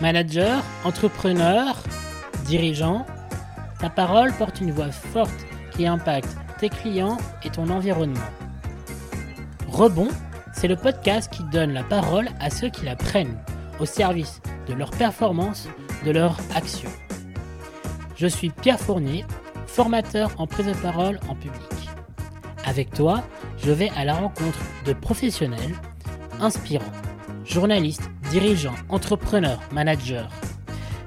Manager, entrepreneur, dirigeant, ta parole porte une voix forte qui impacte tes clients et ton environnement. Rebond, c'est le podcast qui donne la parole à ceux qui la prennent, au service de leur performance, de leur action. Je suis Pierre Fournier, formateur en prise de parole en public. Avec toi, je vais à la rencontre de professionnels inspirants, journalistes, dirigeants, entrepreneurs, managers,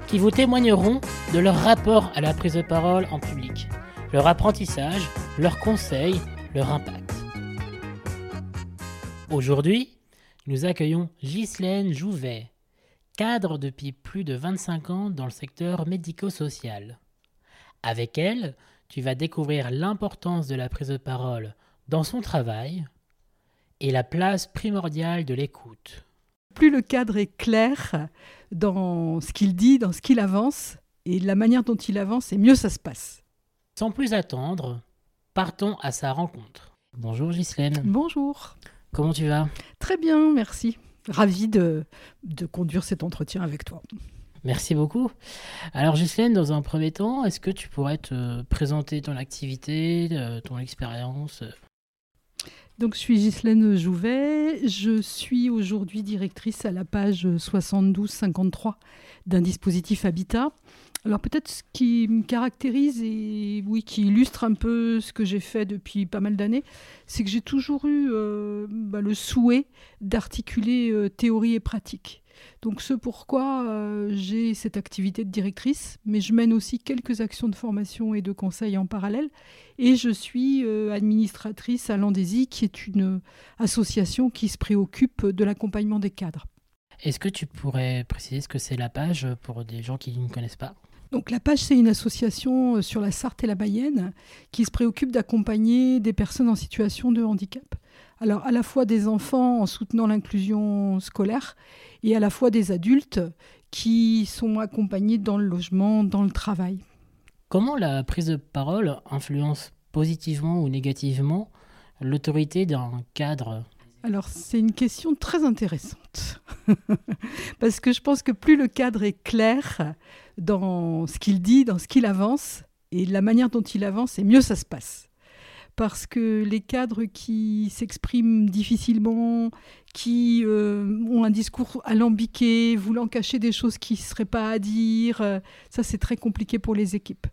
qui vous témoigneront de leur rapport à la prise de parole en public, leur apprentissage, leurs conseils, leur impact. Aujourd'hui, nous accueillons Ghislaine Jouvet, cadre depuis plus de 25 ans dans le secteur médico-social. Avec elle, tu vas découvrir l'importance de la prise de parole dans son travail et la place primordiale de l'écoute. Plus le cadre est clair dans ce qu'il dit, dans ce qu'il avance, et la manière dont il avance, et mieux ça se passe. Sans plus attendre, partons à sa rencontre. Bonjour Ghislaine. Bonjour. Comment tu vas? Très bien, merci. Ravi de, de conduire cet entretien avec toi. Merci beaucoup. Alors Ghislaine, dans un premier temps, est-ce que tu pourrais te présenter ton activité, euh, ton expérience donc, je suis Ghislaine Jouvet. Je suis aujourd'hui directrice à la page 72-53 d'un dispositif Habitat. Alors, peut-être ce qui me caractérise et oui, qui illustre un peu ce que j'ai fait depuis pas mal d'années, c'est que j'ai toujours eu euh, bah, le souhait d'articuler euh, théorie et pratique. Donc ce pourquoi euh, j'ai cette activité de directrice, mais je mène aussi quelques actions de formation et de conseil en parallèle. Et je suis euh, administratrice à l'Andésie, qui est une association qui se préoccupe de l'accompagnement des cadres. Est-ce que tu pourrais préciser ce que c'est la page pour des gens qui ne connaissent pas? Donc la page, c'est une association euh, sur la Sarthe et la Mayenne qui se préoccupe d'accompagner des personnes en situation de handicap. Alors à la fois des enfants en soutenant l'inclusion scolaire et à la fois des adultes qui sont accompagnés dans le logement, dans le travail. Comment la prise de parole influence positivement ou négativement l'autorité d'un cadre? Alors c'est une question très intéressante, parce que je pense que plus le cadre est clair dans ce qu'il dit, dans ce qu'il avance, et la manière dont il avance, et mieux ça se passe parce que les cadres qui s'expriment difficilement, qui euh, ont un discours alambiqué, voulant cacher des choses qui ne seraient pas à dire, euh, ça c'est très compliqué pour les équipes.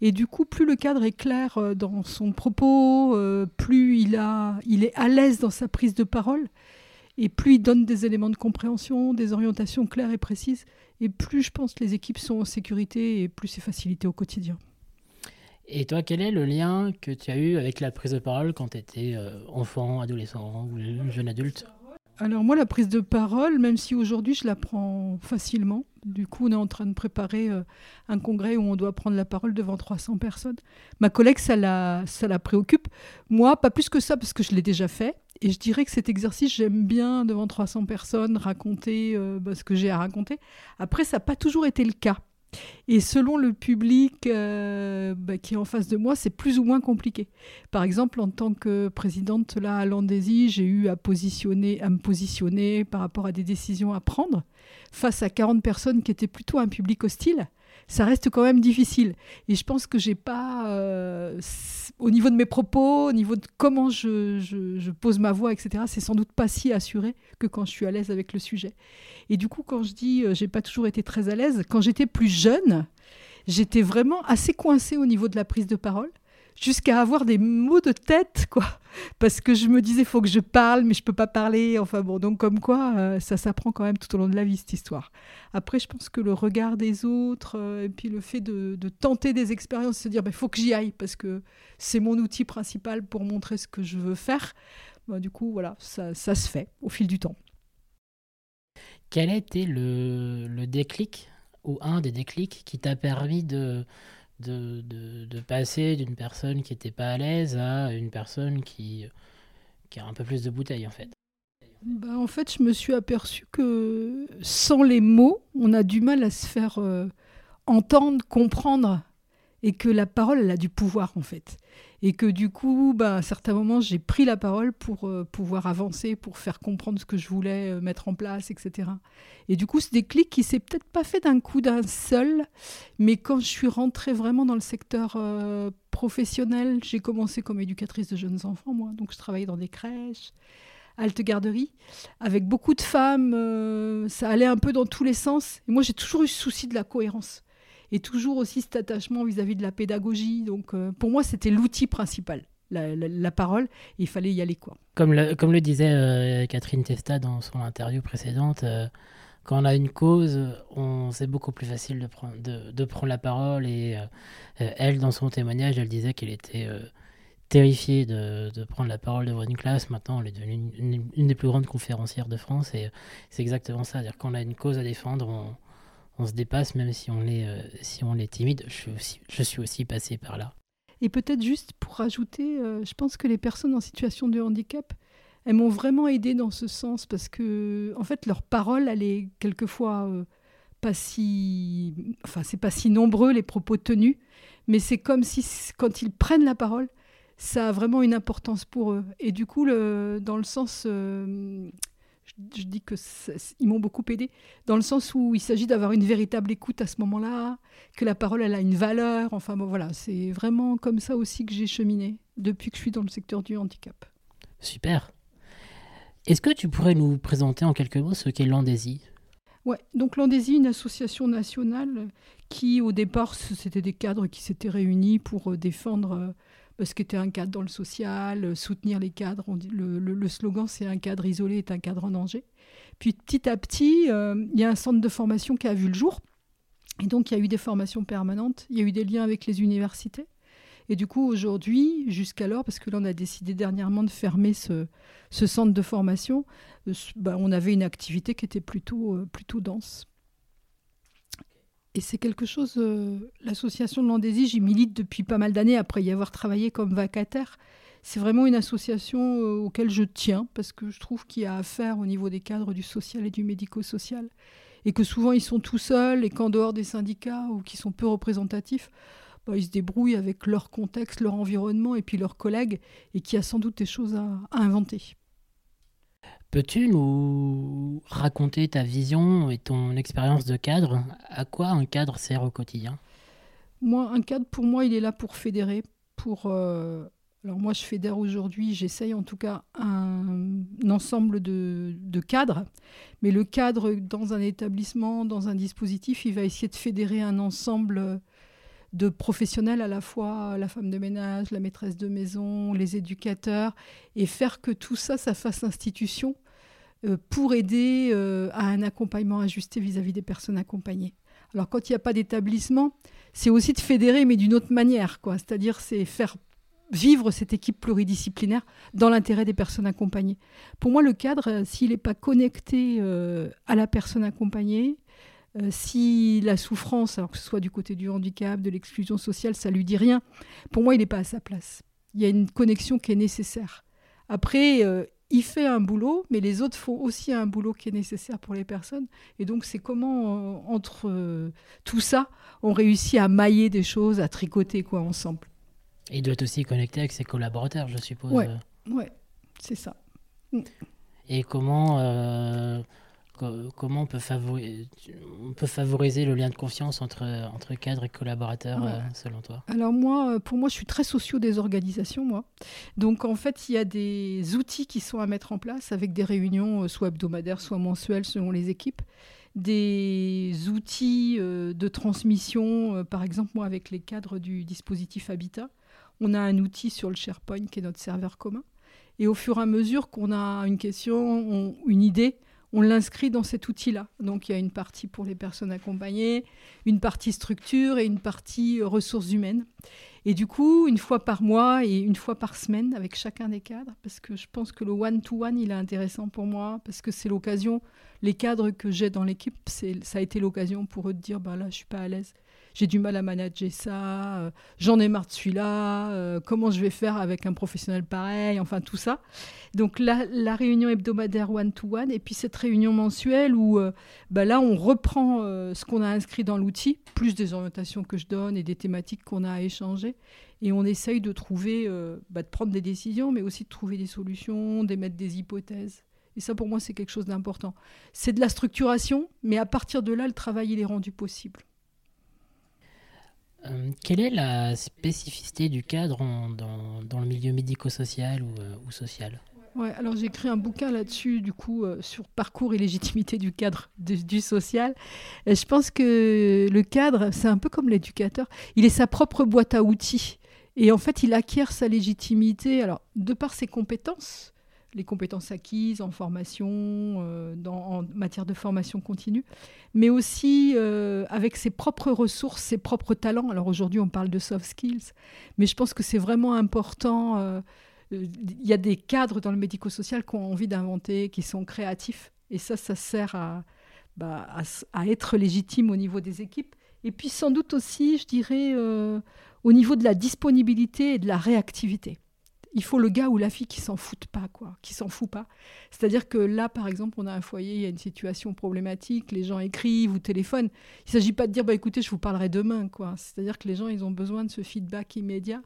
Et du coup, plus le cadre est clair euh, dans son propos, plus il, a, il est à l'aise dans sa prise de parole, et plus il donne des éléments de compréhension, des orientations claires et précises, et plus je pense que les équipes sont en sécurité et plus c'est facilité au quotidien. Et toi, quel est le lien que tu as eu avec la prise de parole quand tu étais euh, enfant, adolescent ou jeune adulte? Alors moi, la prise de parole, même si aujourd'hui je la prends facilement, du coup on est en train de préparer euh, un congrès où on doit prendre la parole devant 300 personnes. Ma collègue, ça la, ça la préoccupe. Moi, pas plus que ça, parce que je l'ai déjà fait. Et je dirais que cet exercice, j'aime bien devant 300 personnes raconter euh, bah, ce que j'ai à raconter. Après, ça n'a pas toujours été le cas. Et selon le public euh, bah, qui est en face de moi, c'est plus ou moins compliqué. Par exemple, en tant que présidente là, à Landésie, j'ai eu à, positionner, à me positionner par rapport à des décisions à prendre face à 40 personnes qui étaient plutôt un public hostile ça reste quand même difficile. Et je pense que j'ai pas, euh, au niveau de mes propos, au niveau de comment je, pose ma voix, etc., c'est sans doute pas si assuré que quand je suis à l'aise avec le sujet. Et du coup, quand je dis euh, j'ai pas toujours été très à l'aise, quand j'étais plus jeune, j'étais vraiment assez coincée au niveau de la prise de parole jusqu'à avoir des mots de tête, quoi. Parce que je me disais, faut que je parle, mais je peux pas parler. Enfin bon, donc comme quoi, euh, ça s'apprend quand même tout au long de la vie, cette histoire. Après, je pense que le regard des autres, euh, et puis le fait de, tenter des expériences, se dire, il bah, faut que j'y aille, parce que c'est mon outil principal pour montrer ce que je veux faire. Bah, du coup, voilà, ça, ça, se fait au fil du temps. Quel a été le, le déclic, ou un des déclics, qui t'a permis de de, de, passer d'une personne qui n'était pas à l'aise à une personne qui, qui a un peu plus de bouteille en fait bah, En fait, je me suis aperçu que sans les mots, on a du mal à se faire euh, entendre, comprendre, et que la parole, elle a du pouvoir en fait. Et que du coup, bah, à certains moments, j'ai pris la parole pour euh, pouvoir avancer, pour faire comprendre ce que je voulais euh, mettre en place, etc. Et du coup, c'est des clics qui s'est peut-être pas fait d'un coup d'un seul, mais quand je suis rentrée vraiment dans le secteur euh, professionnel, j'ai commencé comme éducatrice de jeunes enfants, moi. Donc, je travaillais dans des crèches, halte garderie, avec beaucoup de femmes. ça allait un peu dans tous les sens. Et moi, j'ai toujours eu ce souci de la cohérence et toujours aussi cet attachement vis-à-vis de la pédagogie. Donc euh, pour moi, c'était l'outil principal. La, parole, il fallait y aller quoi. Comme le, comme le disait euh, Catherine Testa dans son interview précédente, euh, quand on a une cause, c'est beaucoup plus facile de prendre, de, prendre la parole. Et elle, dans son témoignage, elle disait qu'elle était terrifiée de, de, prendre la parole devant une classe. Maintenant, elle est devenue une, des plus grandes conférencières de France. Et c'est exactement ça. C'est-à-dire qu'on a une cause à défendre, on, on se dépasse même si on est, euh, si on est timide. Je suis, aussi, je par là. Et peut-être juste pour rajouter, euh, je pense que les personnes en situation de handicap, elles m'ont vraiment aidé dans ce sens parce que, en fait, leur parole, elle est quelquefois euh, pas si. Enfin, c'est pas si nombreux les propos tenus, mais c'est comme si, quand ils prennent la parole, ça a vraiment une importance pour eux. Et du coup, dans le sens je, dis que ils m'ont beaucoup aidé dans le sens où il s'agit d'avoir une véritable écoute à ce moment-là, que la parole elle a une valeur. Enfin bon voilà, c'est vraiment comme ça aussi que j'ai cheminé depuis que je suis dans le secteur du handicap. Super. Est-ce que tu pourrais nous présenter en quelques mots ce qu'est l'Andésie? Ouais, donc l'Andésie, une association nationale qui au départ c'était des cadres qui s'étaient réunis pour euh, défendre ce qui était un cadre dans le social, euh, soutenir les cadres. le, slogan, c'est un cadre isolé est un cadre en danger. Puis petit à petit, euh, il y a un centre de formation qui a vu le jour. Et donc, il y a eu des formations permanentes, il y a eu des liens avec les universités. Et du coup, aujourd'hui, jusqu'alors, parce que là, on a décidé dernièrement de fermer ce, centre de formation, euh, bah, on avait une activité qui était plutôt, plutôt dense. Et c'est quelque chose, euh, l'association de l'Andésie, j'y milite depuis pas mal d'années après y avoir travaillé comme vacataire. C'est vraiment une association euh, auquel je tiens parce que je trouve qu'il y a à faire au niveau des cadres du social et du médico-social. Et que souvent ils sont tout seuls et qu'en dehors des syndicats ou qui sont peu représentatifs, bah, ils se débrouillent avec leur contexte, leur environnement et puis leurs collègues et qu'il y a sans doute des choses à inventer. Peux-tu nous raconter ta vision et ton expérience de cadre? À quoi un cadre sert au quotidien? Moi, un cadre, pour moi, il est là pour fédérer. Pour, euh, Alors moi, je fédère aujourd'hui, j'essaye en tout cas un, ensemble de, de, cadres. Mais le cadre dans un établissement, dans un dispositif, il va essayer de fédérer un ensemble de professionnels à la fois, la femme de ménage, la maîtresse de maison, les éducateurs, et faire que tout ça, ça fasse institution euh, pour aider euh, à un accompagnement ajusté vis-à-vis des personnes accompagnées. Alors quand il n'y a pas d'établissement, c'est aussi de fédérer, mais d'une autre manière, quoi. C'est-à-dire c'est faire vivre cette équipe pluridisciplinaire dans l'intérêt des personnes accompagnées. Pour moi, le cadre, euh, s'il n'est pas connecté à la personne accompagnée, euh, si la souffrance, alors que ce soit du côté du handicap, de l'exclusion sociale, ça lui dit rien, pour moi, il n'est pas à sa place. Il y a une connexion qui est nécessaire. Après, euh, il fait un boulot, mais les autres font aussi un boulot qui est nécessaire pour les personnes. Et donc, c'est comment, euh, entre tout ça, on réussit à mailler des choses, à tricoter quoi ensemble. il doit être aussi connecté avec ses collaborateurs, je suppose. Ouais, ouais c'est ça. Et comment comment on peut, favoriser, on peut favoriser le lien de confiance entre, entre cadres et collaborateurs, euh, selon toi? Alors moi, euh, pour moi, je suis très socio des organisations, moi. Donc en fait, il y a des outils qui sont à mettre en place avec des réunions, euh, soit hebdomadaires, soit mensuelles, selon les équipes. Des outils de transmission, par exemple, moi, avec les cadres du dispositif Habitat, on a un outil sur le SharePoint qui est notre serveur commun. Et au fur et à mesure qu'on a une question, une idée, on l'inscrit dans cet outil-là. Donc il y a une partie pour les personnes accompagnées, une partie structure et une partie euh, ressources humaines. Et du coup, une fois par mois et une fois par semaine avec chacun des cadres, parce que je pense que le one-to-one, il est intéressant pour moi, parce que c'est l'occasion, les cadres que j'ai dans l'équipe, ça a été l'occasion pour eux de dire, bah là, je suis pas à l'aise, j'ai du mal à manager ça, euh, j'en ai marre de celui-là, euh, comment je vais faire avec un professionnel pareil, enfin tout ça. Donc la, réunion hebdomadaire one-to-one, et puis cette réunion mensuelle où euh, bah là on reprend ce qu'on a inscrit dans l'outil, plus des orientations que je donne et des thématiques qu'on a à échanger, et on essaye de trouver, bah, de prendre des décisions, mais aussi de trouver des solutions, d'émettre des hypothèses. Et ça, pour moi, c'est quelque chose d'important. C'est de la structuration, mais à partir de là, le travail, il est rendu possible. Euh, quelle est la spécificité du cadre dans, le milieu médico-social ou, euh, social? Ouais, alors j'ai écrit un bouquin là-dessus, du coup, euh, sur parcours et légitimité du cadre du social. Et je pense que le cadre, c'est un peu comme l'éducateur. Il est sa propre boîte à outils. Et en fait, il acquiert sa légitimité, alors, de par ses compétences, les compétences acquises en formation, euh, en matière de formation continue, mais aussi euh, avec ses propres ressources, ses propres talents. Alors aujourd'hui, on parle de soft skills, mais je pense que c'est vraiment important. Euh, il y a des cadres dans le médico-social qui ont envie d'inventer, qui sont créatifs, et ça, ça sert à, bah, à, être légitime au niveau des équipes. Et puis sans doute aussi, je dirais, au niveau de la disponibilité et de la réactivité il faut le gars ou la fille qui s'en fout pas, quoi, qui s'en fout pas. C'est-à-dire que là, par exemple, on a un foyer, il y a une situation problématique, les gens écrivent ou téléphonent. Il s'agit pas de dire, bah écoutez, je vous parlerai demain, quoi. C'est-à-dire que les gens, ils ont besoin de ce feedback immédiat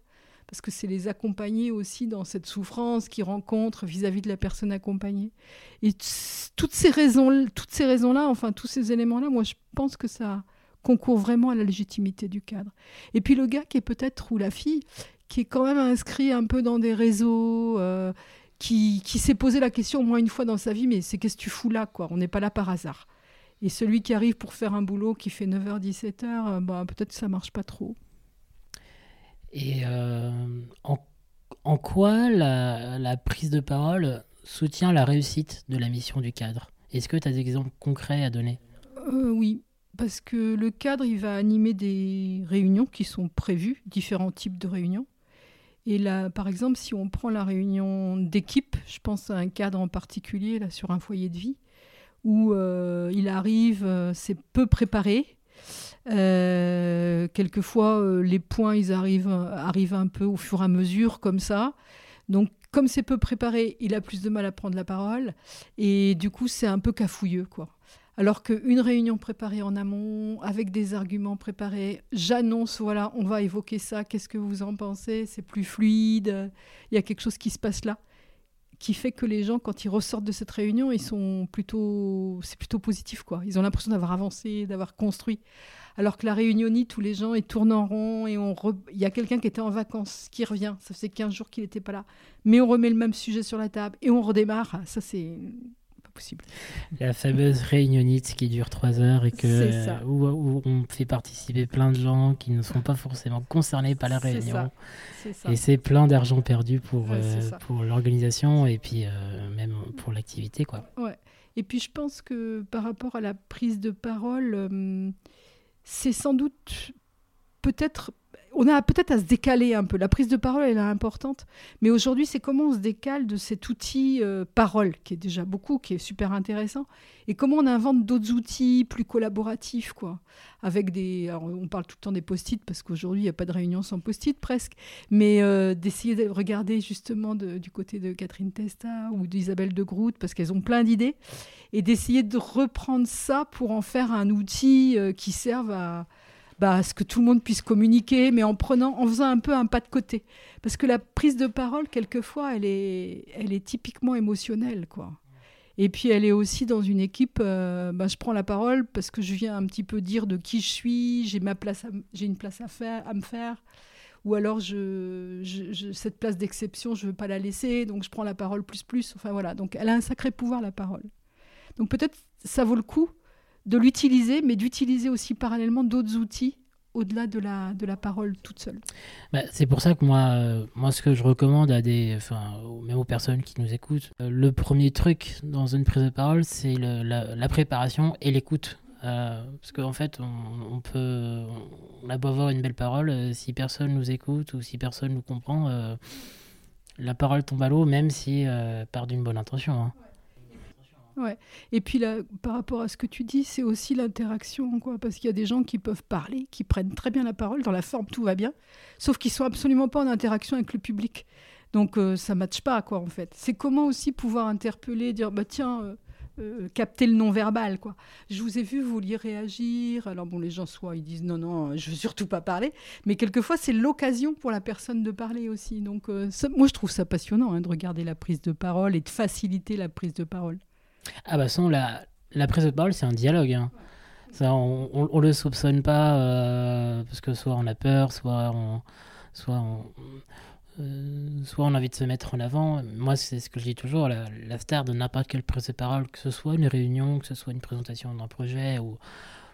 parce que c'est les accompagner aussi dans cette souffrance qu'ils rencontrent vis-à-vis de la personne accompagnée. Et toutes ces raisons, toutes ces raisons-là, enfin tous ces éléments-là, moi je pense que ça concourt vraiment à la légitimité du cadre. Et puis le gars qui est peut-être ou la fille qui est quand même inscrit un peu dans des réseaux, euh, qui, qui s'est posé la question au moins une fois dans sa vie, mais c'est qu'est-ce que tu fous là quoi? On n'est pas là par hasard. Et celui qui arrive pour faire un boulot qui fait 9h, 17h, euh, bah, peut-être que ça marche pas trop. Et euh, en, en, quoi la, la, prise de parole soutient la réussite de la mission du cadre? Est-ce que tu as des exemples concrets à donner? Oui, parce que le cadre, il va animer des réunions qui sont prévues, différents types de réunions. Et là, par exemple, si on prend la réunion d'équipe, je pense à un cadre en particulier là sur un foyer de vie où euh, il arrive, euh, c'est peu préparé. Euh, quelquefois, les points, ils arrivent, arrivent un peu au fur et à mesure, comme ça. Donc, comme c'est peu préparé, il a plus de mal à prendre la parole. Et du coup, c'est un peu cafouilleux, quoi. Alors qu'une réunion préparée en amont, avec des arguments préparés, j'annonce, voilà, on va évoquer ça, qu'est-ce que vous en pensez C'est plus fluide, il y a quelque chose qui se passe là, qui fait que les gens, quand ils ressortent de cette réunion, ils sont plutôt, c'est plutôt positif, quoi. Ils ont l'impression d'avoir avancé, d'avoir construit. Alors que la réunionite, tous les gens, ils tournent en rond et on il y a quelqu'un qui était en vacances, qui revient, ça fait 15 jours qu'il n'était pas là, mais on remet le même sujet sur la table et on redémarre. Ça, c'est possible. La fameuse réunionite qui dure trois heures et que, où, on fait participer plein de gens qui ne sont pas forcément concernés par la réunion. Et c'est plein d'argent perdu pour, euh, pour l'organisation et puis euh, même pour l'activité. quoi. Ouais. Et puis je pense que par rapport à la prise de parole, euh, c'est sans doute peut-être on a peut-être à se décaler un peu. La prise de parole, elle est importante. Mais aujourd'hui, c'est comment on se décale de cet outil euh, parole, qui est déjà beaucoup, qui est super intéressant, et comment on invente d'autres outils plus collaboratifs, quoi. Avec des. Alors, on parle tout le temps des post-it, parce qu'aujourd'hui, il n'y a pas de réunion sans post-it presque. Mais euh, d'essayer de regarder justement du côté de Catherine Testa ou d'Isabelle de Groot, parce qu'elles ont plein d'idées, et d'essayer de reprendre ça pour en faire un outil euh, qui serve à bah, ce que tout le monde puisse communiquer, mais en prenant, en faisant un peu un pas de côté. Parce que la prise de parole, quelquefois, elle est, elle est typiquement émotionnelle, quoi. Et puis elle est aussi dans une équipe, euh, bah, je prends la parole parce que je viens un petit peu dire de qui je suis, j'ai ma place, j'ai une place à faire, à me faire, ou alors cette place d'exception, je veux pas la laisser, donc je prends la parole plus plus. Enfin voilà, donc elle a un sacré pouvoir la parole. Donc peut-être ça vaut le coup de l'utiliser, mais d'utiliser aussi parallèlement d'autres outils au-delà de la, de la parole toute seule. Bah, c'est pour ça que moi, euh, moi, ce que je recommande à des, enfin, même aux personnes qui nous écoutent, euh, le premier truc dans une prise de parole, c'est la, préparation et l'écoute. Euh, parce qu'en fait, on, peut, on a beau avoir une belle parole, si personne nous écoute ou si personne nous comprend, la parole tombe à l'eau, même si part d'une bonne intention. Hein. Ouais. Et puis là, par rapport à ce que tu dis, c'est aussi l'interaction, quoi, parce qu'il y a des gens qui peuvent parler, qui prennent très bien la parole, dans la forme tout va bien, sauf qu'ils sont absolument pas en interaction avec le public. Donc euh, ça matche pas, quoi, en fait. C'est comment aussi pouvoir interpeller, dire, bah tiens, euh, euh, capter le non-verbal, quoi. Je vous ai vu, vous vouliez réagir. Alors bon, les gens soit ils disent non, non, je veux surtout pas parler, mais quelquefois c'est l'occasion pour la personne de parler aussi. Donc moi je trouve ça passionnant hein, de regarder la prise de parole et de faciliter la prise de parole. Ah bah sans la, la prise de parole c'est un dialogue. Hein. On, on, le soupçonne pas parce que soit on a peur, soit on, soit on, euh, soit on a envie de se mettre en avant. Moi, c'est ce que je dis toujours, la, star de n'importe quelle prise de parole, que ce soit une réunion, que ce soit une présentation d'un projet ou,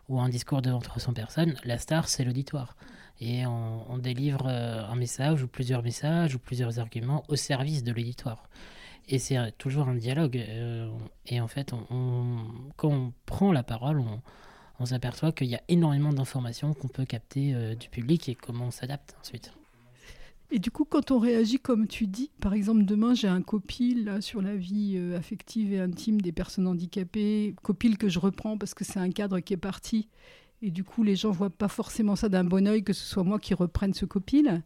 ou, un discours devant 300 personnes, la star, c'est l'auditoire. Et on, délivre euh, un message ou plusieurs messages ou plusieurs arguments au service de l'auditoire. Et c'est toujours un dialogue. Euh, et en fait, quand on prend la parole, on, s'aperçoit qu'il y a énormément d'informations qu'on peut capter du public et comment on s'adapte ensuite. Et du coup, quand on réagit comme tu dis, par exemple, demain j'ai un copil sur la vie euh, affective et intime des personnes handicapées, copil que je reprends parce que c'est un cadre qui est parti. Et du coup, les gens voient pas forcément ça d'un bon oeil que ce soit moi qui reprenne ce copil,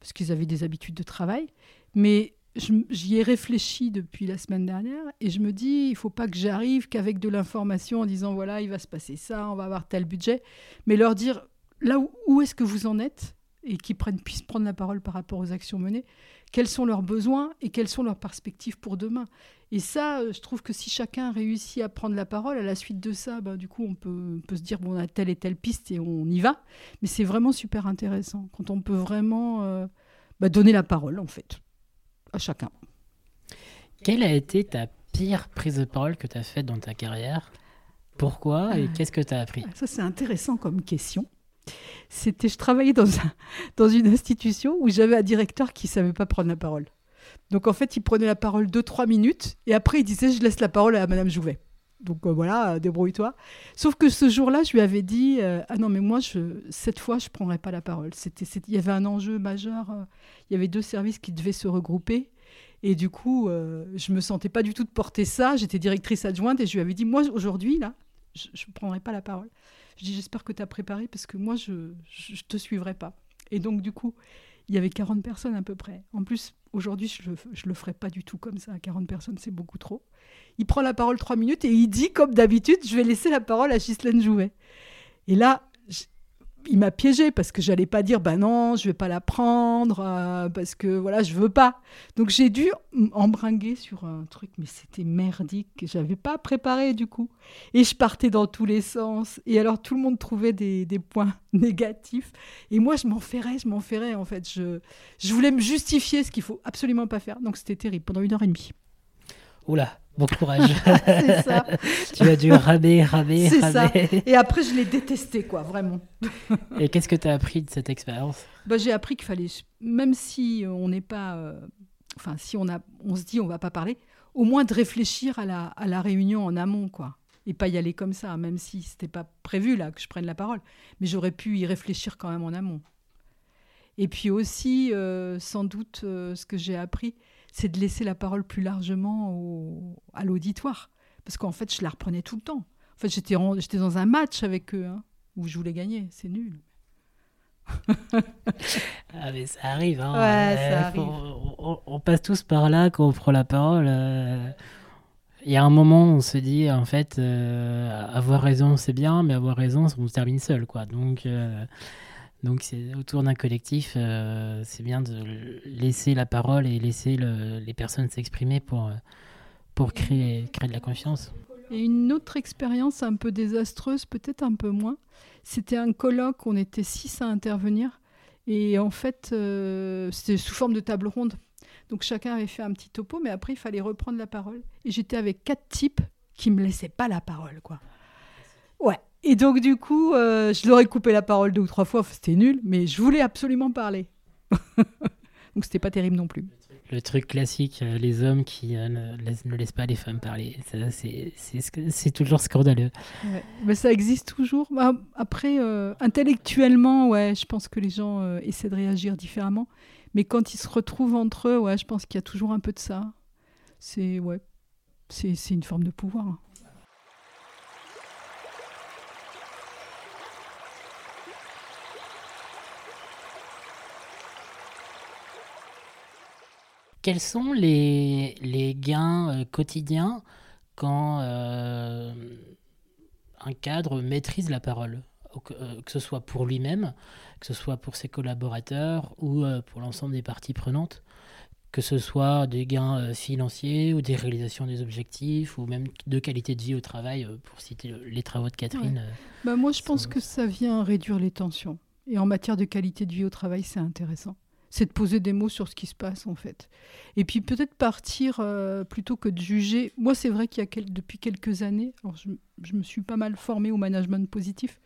parce qu'ils avaient des habitudes de travail. Mais j'y ai réfléchi depuis la semaine dernière et je me dis, il faut pas que j'arrive qu'avec de l'information en disant, voilà, il va se passer ça, on va avoir tel budget, mais leur dire, là où est-ce que vous en êtes et qui prennent, puissent prendre la parole par rapport aux actions menées, quels sont leurs besoins et quelles sont leurs perspectives pour demain. Et ça, euh, je trouve que si chacun réussit à prendre la parole, à la suite de ça, bah, du coup, on peut, peut se dire, bon, on a telle et telle piste et on y va. Mais c'est vraiment super intéressant quand on peut vraiment euh, bah, donner la parole, en fait, à chacun. Quelle a été ta pire prise de parole que tu as faite dans ta carrière? Pourquoi et euh, qu'est-ce que tu as appris Ça, c'est intéressant comme question c'était, je travaillais dans, un, dans une institution où j'avais un directeur qui savait pas prendre la parole. Donc en fait, il prenait la parole deux trois minutes et après il disait je laisse la parole à Madame Jouvet. Donc euh, voilà, débrouille-toi. Sauf que ce jour-là, je lui avais dit euh, ah non mais moi je, cette fois je prendrai pas la parole. Il y avait un enjeu majeur. Euh, il y avait deux services qui devaient se regrouper et du coup je me sentais pas du tout de porter ça. J'étais directrice adjointe et je lui avais dit moi aujourd'hui là je, ne prendrai pas la parole. Je dis j'espère que tu as préparé parce que moi je ne te suivrai pas. Et donc du coup, il y avait 40 personnes à peu près. En plus, aujourd'hui, je ne le, ferai pas du tout comme ça. 40 personnes, c'est beaucoup trop. Il prend la parole trois minutes et il dit, comme d'habitude, je vais laisser la parole à Ghislaine Jouet. Et là, il m'a piégé parce que j'allais pas dire bah non, je vais pas la prendre euh, parce que voilà, je veux pas. Donc j'ai dû embringuer sur un truc mais c'était merdique, j'avais pas préparé du coup. Et je partais dans tous les sens et alors tout le monde trouvait des, des points négatifs et moi je m'en ferais, je m'en ferais en fait, je je voulais me justifier ce qu'il faut absolument pas faire. Donc c'était terrible pendant une heure et demie. Oula, bon courage. c'est ça. tu as dû ramer, ramer, C'est ça. Et après, je l'ai détesté, quoi, vraiment. Et qu'est-ce que tu as appris de cette expérience? Bah, J'ai appris qu'il fallait, même si on n'est pas. Euh, enfin, si on, a, on se dit on va pas parler, au moins de réfléchir à la, à la réunion en amont, quoi. Et pas y aller comme ça, même si c'était pas prévu là que je prenne la parole. Mais j'aurais pu y réfléchir quand même en amont. Et puis aussi, euh, sans doute, euh, ce que j'ai appris, c'est de laisser la parole plus largement à l'auditoire. Parce qu'en fait, je la reprenais tout le temps. En fait, j'étais, j'étais dans un match avec eux, hein, où je voulais gagner. C'est nul. ah mais ça arrive, hein. ça arrive. On, passe tous par là quand on prend la parole. Euh. Il y a un moment où on se dit, en fait, euh, avoir raison c'est bien, mais avoir raison, on se termine seul, quoi. Donc, euh, donc c'est autour d'un collectif, euh, c'est bien de laisser la parole et laisser les personnes s'exprimer pour, euh, pour créer, créer de la confiance. Et une autre expérience un peu désastreuse, peut-être un peu moins, c'était un colloque, on était six à intervenir, et en fait, euh, c'était sous forme de table ronde. Donc chacun avait fait un petit topo, mais après, il fallait reprendre la parole. Et j'étais avec quatre types qui me laissaient pas la parole, quoi. Ouais, et donc, du coup, euh, je leur ai coupé la parole deux ou trois fois, c'était nul, mais je voulais absolument parler. donc, c'était pas terrible non plus. Le truc classique, euh, les hommes qui euh, ne, laissent, pas les femmes parler, c'est toujours scandaleux. Mais ça existe toujours. Bah, après, intellectuellement, ouais, je pense que les gens essaient de réagir différemment. Mais quand ils se retrouvent entre eux, ouais, je pense qu'il y a toujours un peu de ça. C'est ouais, C'est une forme de pouvoir. Quels sont les, les gains euh, quotidiens quand euh, un cadre maîtrise la parole? Euh, que ce soit pour lui-même, que ce soit pour ses collaborateurs ou pour l'ensemble des parties prenantes, que ce soit des gains financiers ou des réalisations des objectifs ou même de qualité de vie au travail, pour citer les travaux de Catherine. Bah moi, je pense que ça vient réduire les tensions. Et en matière de qualité de vie au travail, c'est intéressant c'est de poser des mots sur ce qui se passe en fait. Et puis peut-être partir euh, plutôt que de juger. Moi, c'est vrai qu'il y a depuis quelques années, je, me suis pas mal formée au management positif,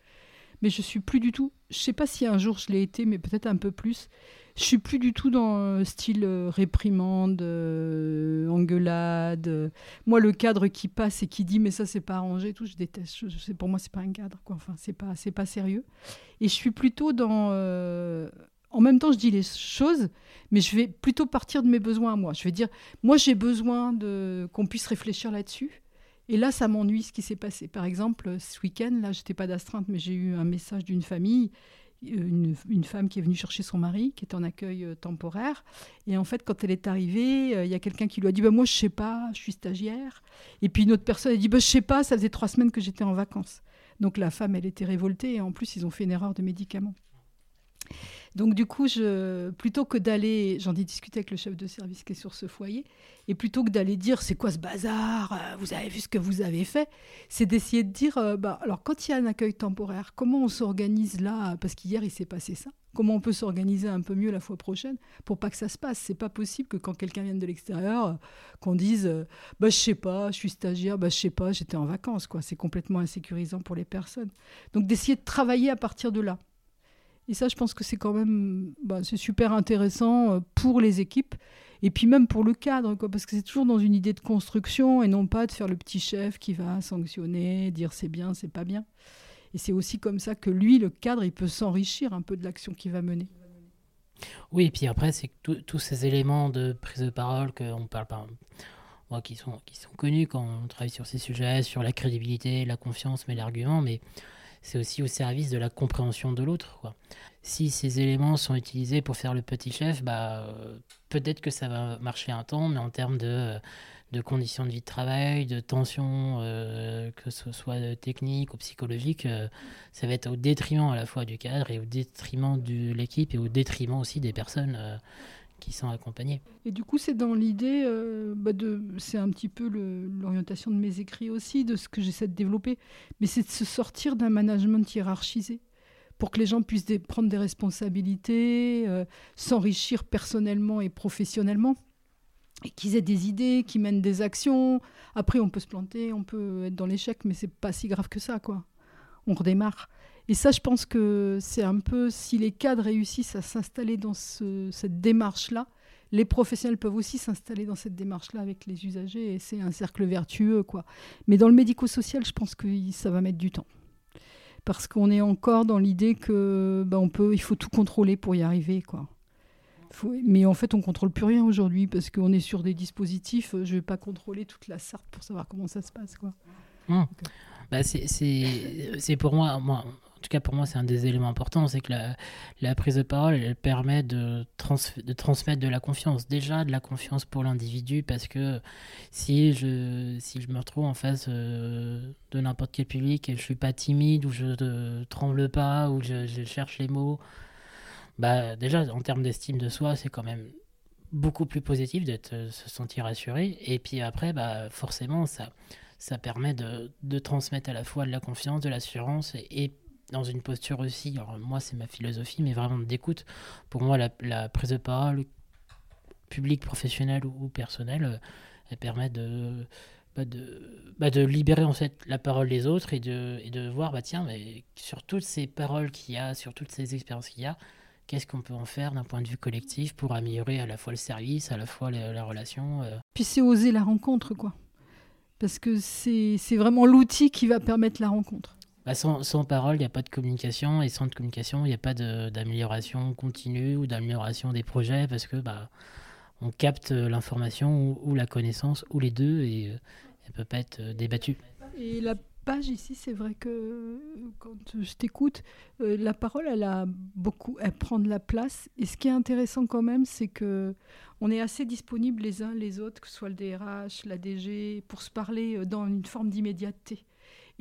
mais je suis plus du tout. Je sais pas si un jour je l'ai été, mais peut-être un peu plus. Je suis plus du tout dans le style euh, réprimande, euh, engueulade. Moi, le cadre qui passe et qui dit mais ça c'est pas arrangé, tout, je déteste. Je, sais pour moi c'est pas un cadre, quoi. Enfin, c'est pas c'est pas sérieux. Et je suis plutôt dans en même temps, je dis les choses, mais je vais plutôt partir de mes besoins à moi. Je vais dire, moi, j'ai besoin de qu'on puisse réfléchir là-dessus. Et là, ça m'ennuie ce qui s'est passé. Par exemple, ce week-end, là, j'étais pas d'astreinte, mais j'ai eu un message d'une famille, euh, une, femme qui est venue chercher son mari, qui est en accueil euh, temporaire. Et en fait, quand elle est arrivée, euh, il y a quelqu'un qui lui a dit bah, Moi, je sais pas, je suis stagiaire. Et puis une autre personne a dit bah, Je sais pas, ça faisait trois semaines que j'étais en vacances. Donc la femme, elle était révoltée. Et en plus, ils ont fait une erreur de médicament. Donc du coup, plutôt que d'aller, j'en ai discuté avec le chef de service qui est sur ce foyer, et plutôt que d'aller dire c'est quoi ce bazar, euh, vous avez vu ce que vous avez fait, c'est d'essayer de dire, euh, bah, alors quand il y a un accueil temporaire, comment on s'organise là Parce qu'hier il s'est passé ça. Comment on peut s'organiser un peu mieux la fois prochaine pour pas que ça se passe? C'est pas possible que quand quelqu'un vient de l'extérieur, euh, qu'on dise, bah je sais pas, je suis stagiaire, bah je sais pas, j'étais en vacances quoi. C'est complètement insécurisant pour les personnes. Donc d'essayer de travailler à partir de là. Et ça, je pense que c'est quand même bah, c'est super intéressant euh, pour les équipes et puis même pour le cadre, quoi, parce que c'est toujours dans une idée de construction et non pas de faire le petit chef qui va sanctionner, dire c'est bien, c'est pas bien. Et c'est aussi comme ça que lui, le cadre, il peut s'enrichir un peu de l'action qu'il va mener. Oui, et puis après, c'est tous ces éléments de prise de parole qu'on parle pas, moi, qui sont, qui sont connus quand on travaille sur ces sujets, sur la crédibilité, la confiance, mais l'argument, mais c'est aussi au service de la compréhension de l'autre. Si ces éléments sont utilisés pour faire le petit chef, bah, euh, peut-être que ça va marcher un temps, mais en termes de, de conditions de vie de travail, de tension, euh, que ce soit technique ou psychologique, euh, ça va être au détriment à la fois du cadre et au détriment de l'équipe et au détriment aussi des personnes qui sont accompagnés. Et du coup, c'est dans l'idée, euh, bah c'est un petit peu l'orientation de mes écrits aussi, de ce que j'essaie de développer, mais c'est de se sortir d'un management hiérarchisé pour que les gens puissent prendre des responsabilités, euh, s'enrichir personnellement et professionnellement, et qu'ils aient des idées, qu'ils mènent des actions. Après, on peut se planter, on peut être dans l'échec, mais c'est pas si grave que ça, quoi. On redémarre. Et ça, je pense que c'est un peu, si les cadres réussissent à s'installer dans cette démarche-là, les professionnels peuvent aussi s'installer dans cette démarche-là avec les usagers et c'est un cercle vertueux. quoi. Mais dans le médico-social, je pense que ça va mettre du temps. Parce qu'on est encore dans l'idée que ben, on peut, il faut tout contrôler pour y arriver. quoi. mais en fait, on contrôle plus rien aujourd'hui parce qu'on est sur des dispositifs. Je vais pas contrôler toute la Sarthe pour savoir comment ça se passe. Quoi. Mmh. Bah c'est pour moi, moi, en tout cas pour moi, c'est un des éléments importants, c'est que la, prise de parole, elle permet de, de transmettre de la confiance. Déjà de la confiance pour l'individu, parce que si je, si je me retrouve en face euh, de n'importe quel public et je suis pas timide, ou je ne tremble pas, ou je, je, cherche les mots, bah déjà en termes d'estime de soi, c'est quand même beaucoup plus positif d'être euh, se sentir rassuré. Et puis après, bah forcément, ça ça permet de, de, transmettre à la fois de la confiance, de l'assurance et, dans une posture aussi, moi c'est ma philosophie, mais vraiment d'écoute. Pour moi, la, prise de parole, publique, professionnelle ou, personnelle, euh, elle permet de, bah bah de libérer en fait la parole des autres et de, de voir, bah tiens, sur toutes ces paroles qu'il y a, sur toutes ces expériences qu'il y a, qu'est-ce qu'on peut en faire d'un point de vue collectif pour améliorer à la fois le service, à la fois la, relation. Euh. Puis c'est oser la rencontre, quoi. Parce que c'est vraiment l'outil qui va permettre la rencontre. Bah, sans, parole, il n'y a pas de communication, et sans communication, il n'y a pas d'amélioration continue ou d'amélioration des projets, parce que bah, on capte l'information ou, la connaissance, ou les deux, et, elle peut pas être débattue. Et la page ici, c'est vrai que quand je t'écoute, la parole, elle prend de la place. Et ce qui est intéressant quand même, c'est que on est assez disponibles les uns les autres, que ce soit le DRH, la DG, pour se parler dans une forme d'immédiateté.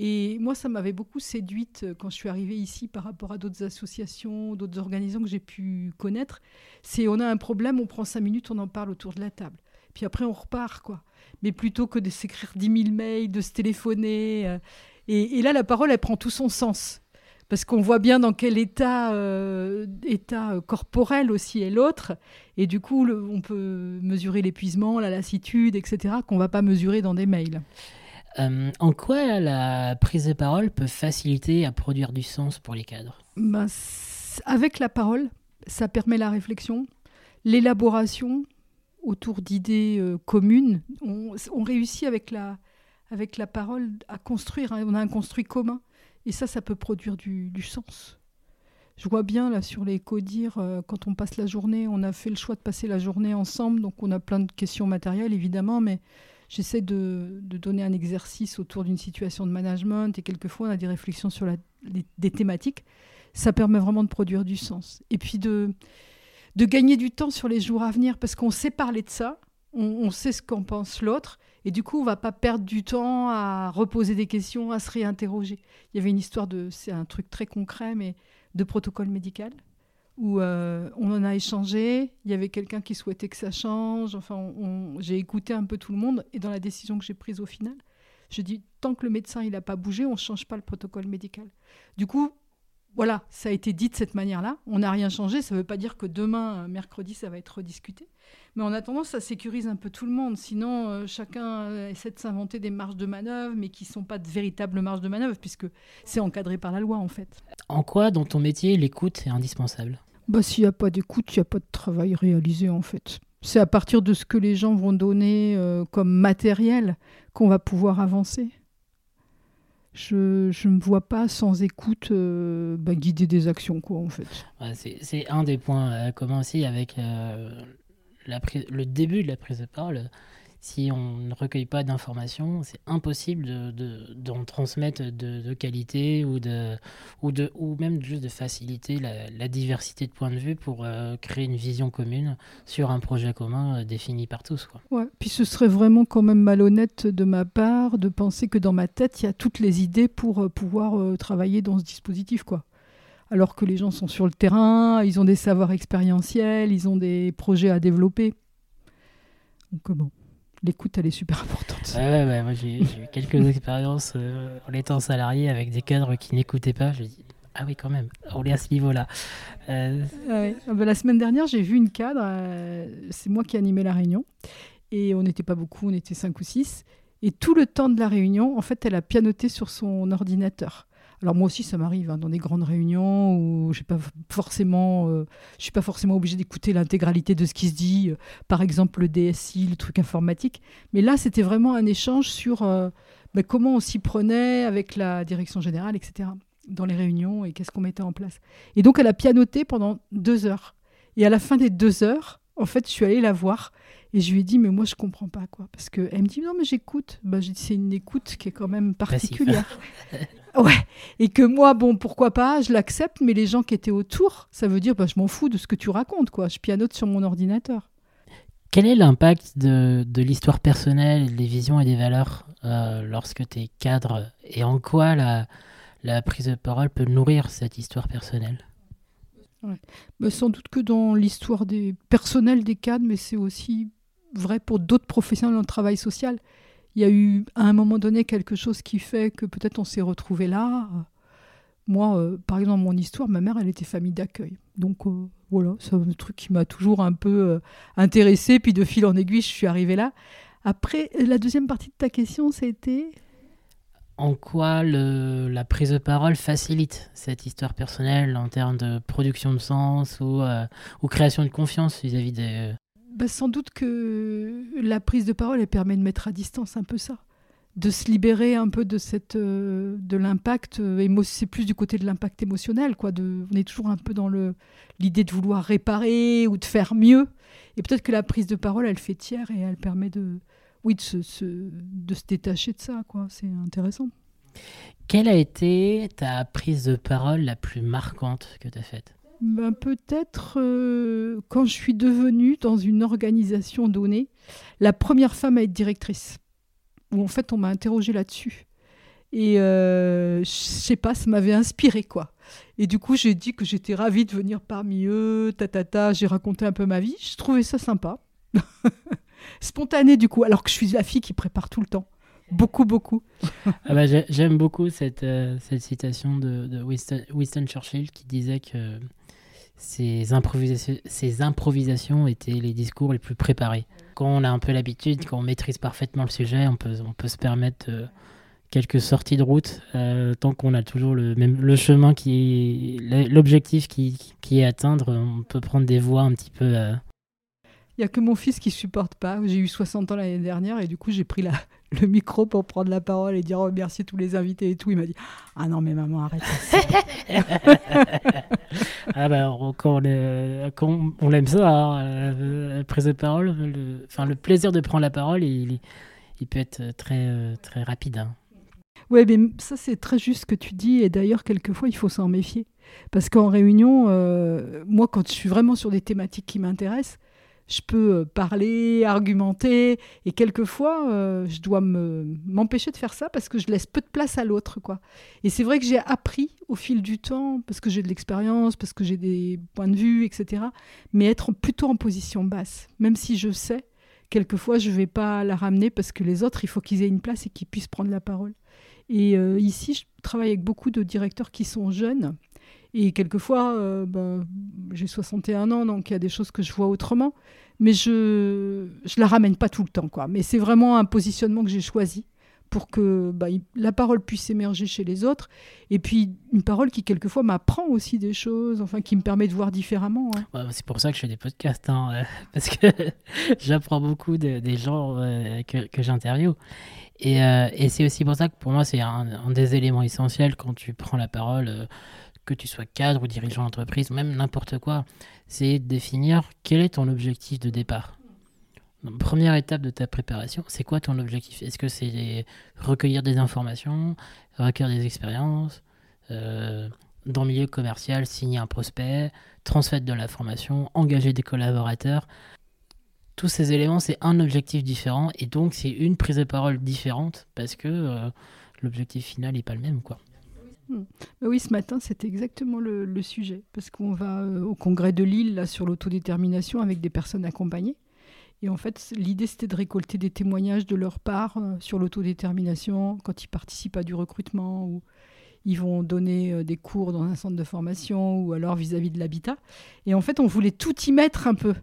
Et moi, ça m'avait beaucoup séduite euh, quand je suis arrivée ici par rapport à d'autres associations, d'autres organisations que j'ai pu connaître. C'est on a un problème, on prend cinq minutes, on en parle autour de la table. Puis après, on repart, quoi. Mais plutôt que de s'écrire dix mille mails, de se téléphoner. Euh, et, là, la parole, elle prend tout son sens. Parce qu'on voit bien dans quel état, euh, état corporel aussi est l'autre. Et du coup, on peut mesurer l'épuisement, la lassitude, etc., qu'on ne va pas mesurer dans des mails. Euh, en quoi la prise de parole peut faciliter à produire du sens pour les cadres? Ben, Avec la parole, ça permet la réflexion, l'élaboration autour d'idées euh, communes. On, réussit avec la, avec la parole à construire, hein. on a un construit commun. Et ça, ça peut produire du, sens. Je vois bien là sur les codires, euh, quand on passe la journée, on a fait le choix de passer la journée ensemble, donc on a plein de questions matérielles évidemment, mais j'essaie de, donner un exercice autour d'une situation de management et quelquefois on a des réflexions sur des thématiques. Ça permet vraiment de produire du sens. Et puis de, gagner du temps sur les jours à venir parce qu'on sait parler de ça, on, sait ce qu'en pense l'autre et du coup on va pas perdre du temps à reposer des questions, à se réinterroger. Il y avait une histoire de, c'est un truc très concret, mais de protocole médical où euh, on en a échangé. Il y avait quelqu'un qui souhaitait que ça change. Enfin, j'ai écouté un peu tout le monde. Et dans la décision que j'ai prise au final, je dis tant que le médecin il n'a pas bougé, on ne change pas le protocole médical. Du coup, voilà, ça a été dit de cette manière-là. On n'a rien changé. Ça ne veut pas dire que demain, mercredi, ça va être rediscuté. Mais en attendant, ça sécurise un peu tout le monde. Sinon, euh, chacun essaie de s'inventer des marges de manœuvre, mais qui ne sont pas de véritables marges de manœuvre, puisque c'est encadré par la loi, en fait. En quoi, dans ton métier, l'écoute est indispensable? Bah, S'il n'y a pas d'écoute, il n'y a pas de travail réalisé en fait. C'est à partir de ce que les gens vont donner euh, comme matériel qu'on va pouvoir avancer. Je ne me vois pas sans écoute euh, bah, guider des actions, quoi, en fait. c'est un des points à commencer avec euh, la le début de la prise de parole si on ne recueille pas d'informations, c'est impossible d'en de, de, transmettre de, de, qualité ou, de, ou, de, ou même juste de faciliter la, diversité de points de vue pour euh, créer une vision commune sur un projet commun euh, défini par tous. Quoi. Ouais, puis ce serait vraiment quand même malhonnête de ma part de penser que dans ma tête, il y a toutes les idées pour euh, pouvoir travailler dans ce dispositif. quoi alors que les gens sont sur le terrain, ils ont des savoirs expérientiels, ils ont des projets à développer. Donc bon l'écoute, elle est super importante. Ouais, moi j'ai eu quelques expériences euh, en étant salarié avec des cadres qui n'écoutaient pas. Je dis, ah oui, quand même, on est à ce niveau-là. Euh, ah bah, la semaine dernière, j'ai vu une cadre, euh, c'est moi qui animais la réunion, et on n'était pas beaucoup, on était cinq ou six. Et tout le temps de la réunion, en fait, elle a pianoté sur son ordinateur. Alors moi aussi, ça m'arrive hein, dans des grandes réunions où j'ai pas forcément, euh, je suis pas forcément obligé d'écouter l'intégralité de ce qui se dit. Euh, par exemple, le DSI, le truc informatique. Mais là, c'était vraiment un échange sur euh, ben, comment on s'y prenait avec la direction générale, etc. Dans les réunions et qu'est-ce qu'on mettait en place. Et donc, elle a pianoté pendant deux heures. Et à la fin des deux heures, en fait, je suis allée la voir et je lui ai dit, mais moi, je comprends pas, quoi. Parce qu'elle me dit, non, mais j'écoute. Bah, j'ai dit, c'est une écoute qui est quand même particulière. ouais. Et que moi, bon, pourquoi pas, je l'accepte, mais les gens qui étaient autour, ça veut dire, bah, je m'en fous de ce que tu racontes, quoi. Je pianote sur mon ordinateur. Quel est l'impact de, de l'histoire personnelle, des visions et des valeurs euh, lorsque tu es cadre Et en quoi la, la prise de parole peut nourrir cette histoire personnelle? Ouais. Sans doute que dans l'histoire des personnels des cadres, mais c'est aussi vrai pour d'autres professionnels dans le travail social. Il y a eu à un moment donné quelque chose qui fait que peut-être on s'est retrouvé là. Moi, euh, par exemple, mon histoire, ma mère, elle était famille d'accueil. Donc euh, voilà, c'est un truc qui m'a toujours un peu euh, intéressé. Puis de fil en aiguille, je suis arrivée là. Après, la deuxième partie de ta question, c'était? En quoi la prise de parole facilite cette histoire personnelle en termes de production de sens ou, ou création de confiance vis-à-vis des, bah, sans doute que la prise de parole, elle permet de mettre à distance un peu ça, de se libérer un peu de cette euh, de l'impact. Euh, c'est plus du côté de l'impact émotionnel, quoi. On est toujours un peu dans le l'idée de vouloir réparer ou de faire mieux. Et peut-être que la prise de parole, elle fait tiers et elle permet de oui, de se, de se détacher de ça, quoi. C'est intéressant. Quelle a été ta prise de parole la plus marquante que tu as faite? Ben, Peut-être euh, quand je suis devenue dans une organisation donnée, la première femme à être directrice, où en fait on m'a interrogée là-dessus. Et euh, je sais pas, ça m'avait inspiré quoi. Et du coup, j'ai dit que j'étais ravie de venir parmi eux, ta, ta, ta. J'ai raconté un peu ma vie. Je trouvais ça sympa. Spontané du coup, alors que je suis la fille qui prépare tout le temps. Beaucoup, beaucoup. ah bah, J'aime beaucoup cette, euh, cette citation de, Winston, Churchill qui disait que ces improvisations, improvisations étaient les discours les plus préparés. Quand on a un peu l'habitude, quand on maîtrise parfaitement le sujet, on peut, on peut se permettre quelques sorties de route euh, tant qu'on a toujours le même le chemin qui l'objectif qui, qui, est atteindre on peut prendre des voies un petit peu euh, il y a que mon fils qui supporte pas j'ai eu 60 ans l'année dernière et du coup j'ai pris la, le micro pour prendre la parole et dire remercier tous les invités et tout il m'a dit ah non mais maman arrête ah ben quand on, quand on aime ça hein, euh, prise de parole le, enfin le plaisir de prendre la parole il, il peut être très très rapide hein. Oui, mais ça c'est très juste ce que tu dis, et d'ailleurs quelquefois il faut s'en méfier. Parce qu'en réunion, euh, moi quand je suis vraiment sur des thématiques qui m'intéressent, je peux euh, parler, argumenter, et quelquefois euh, je dois m'empêcher de faire ça parce que je laisse peu de place à l'autre. quoi. Et c'est vrai que j'ai appris au fil du temps, parce que j'ai de l'expérience, parce que j'ai des points de vue, etc., mais être plutôt en position basse, même si je sais quelquefois je ne vais pas la ramener parce que les autres, il faut qu'ils aient une place et qu'ils puissent prendre la parole. Et euh, ici, je travaille avec beaucoup de directeurs qui sont jeunes. Et quelquefois, euh, ben, j'ai 61 ans, donc il y a des choses que je vois autrement. Mais je ne la ramène pas tout le temps. Quoi. Mais c'est vraiment un positionnement que j'ai choisi pour que bah, la parole puisse émerger chez les autres. Et puis une parole qui quelquefois m'apprend aussi des choses, enfin qui me permet de voir différemment. Hein. c'est pour ça que je fais des podcasts, hein, euh, parce que j'apprends beaucoup des gens que, que j'interviewe. Euh, et, c'est aussi pour ça que pour moi, c'est un, des éléments essentiels quand tu prends la parole, euh, que tu sois cadre ou dirigeant d'entreprise, même n'importe quoi, c'est définir quel est ton objectif de départ. première étape de ta préparation, c'est quoi ton objectif? Est-ce que c'est recueillir des informations, recueillir des expériences euh, dans le milieu commercial, signer un prospect, transmettre de l'information, engager des collaborateurs? Tous ces éléments, c'est un objectif différent et donc c'est une prise de parole différente parce que euh, l'objectif final n'est pas le même. quoi. Hmm. Oui, ce matin, c'était exactement le, sujet parce qu'on va euh, au congrès de Lille là, sur l'autodétermination avec des personnes accompagnées. Et en fait, l'idée, c'était de récolter des témoignages de leur part euh, sur l'autodétermination quand ils participent à du recrutement ou ils vont donner des cours dans un centre de formation ou alors vis à -vis de l'habitat. Et en fait, on voulait tout y mettre un peu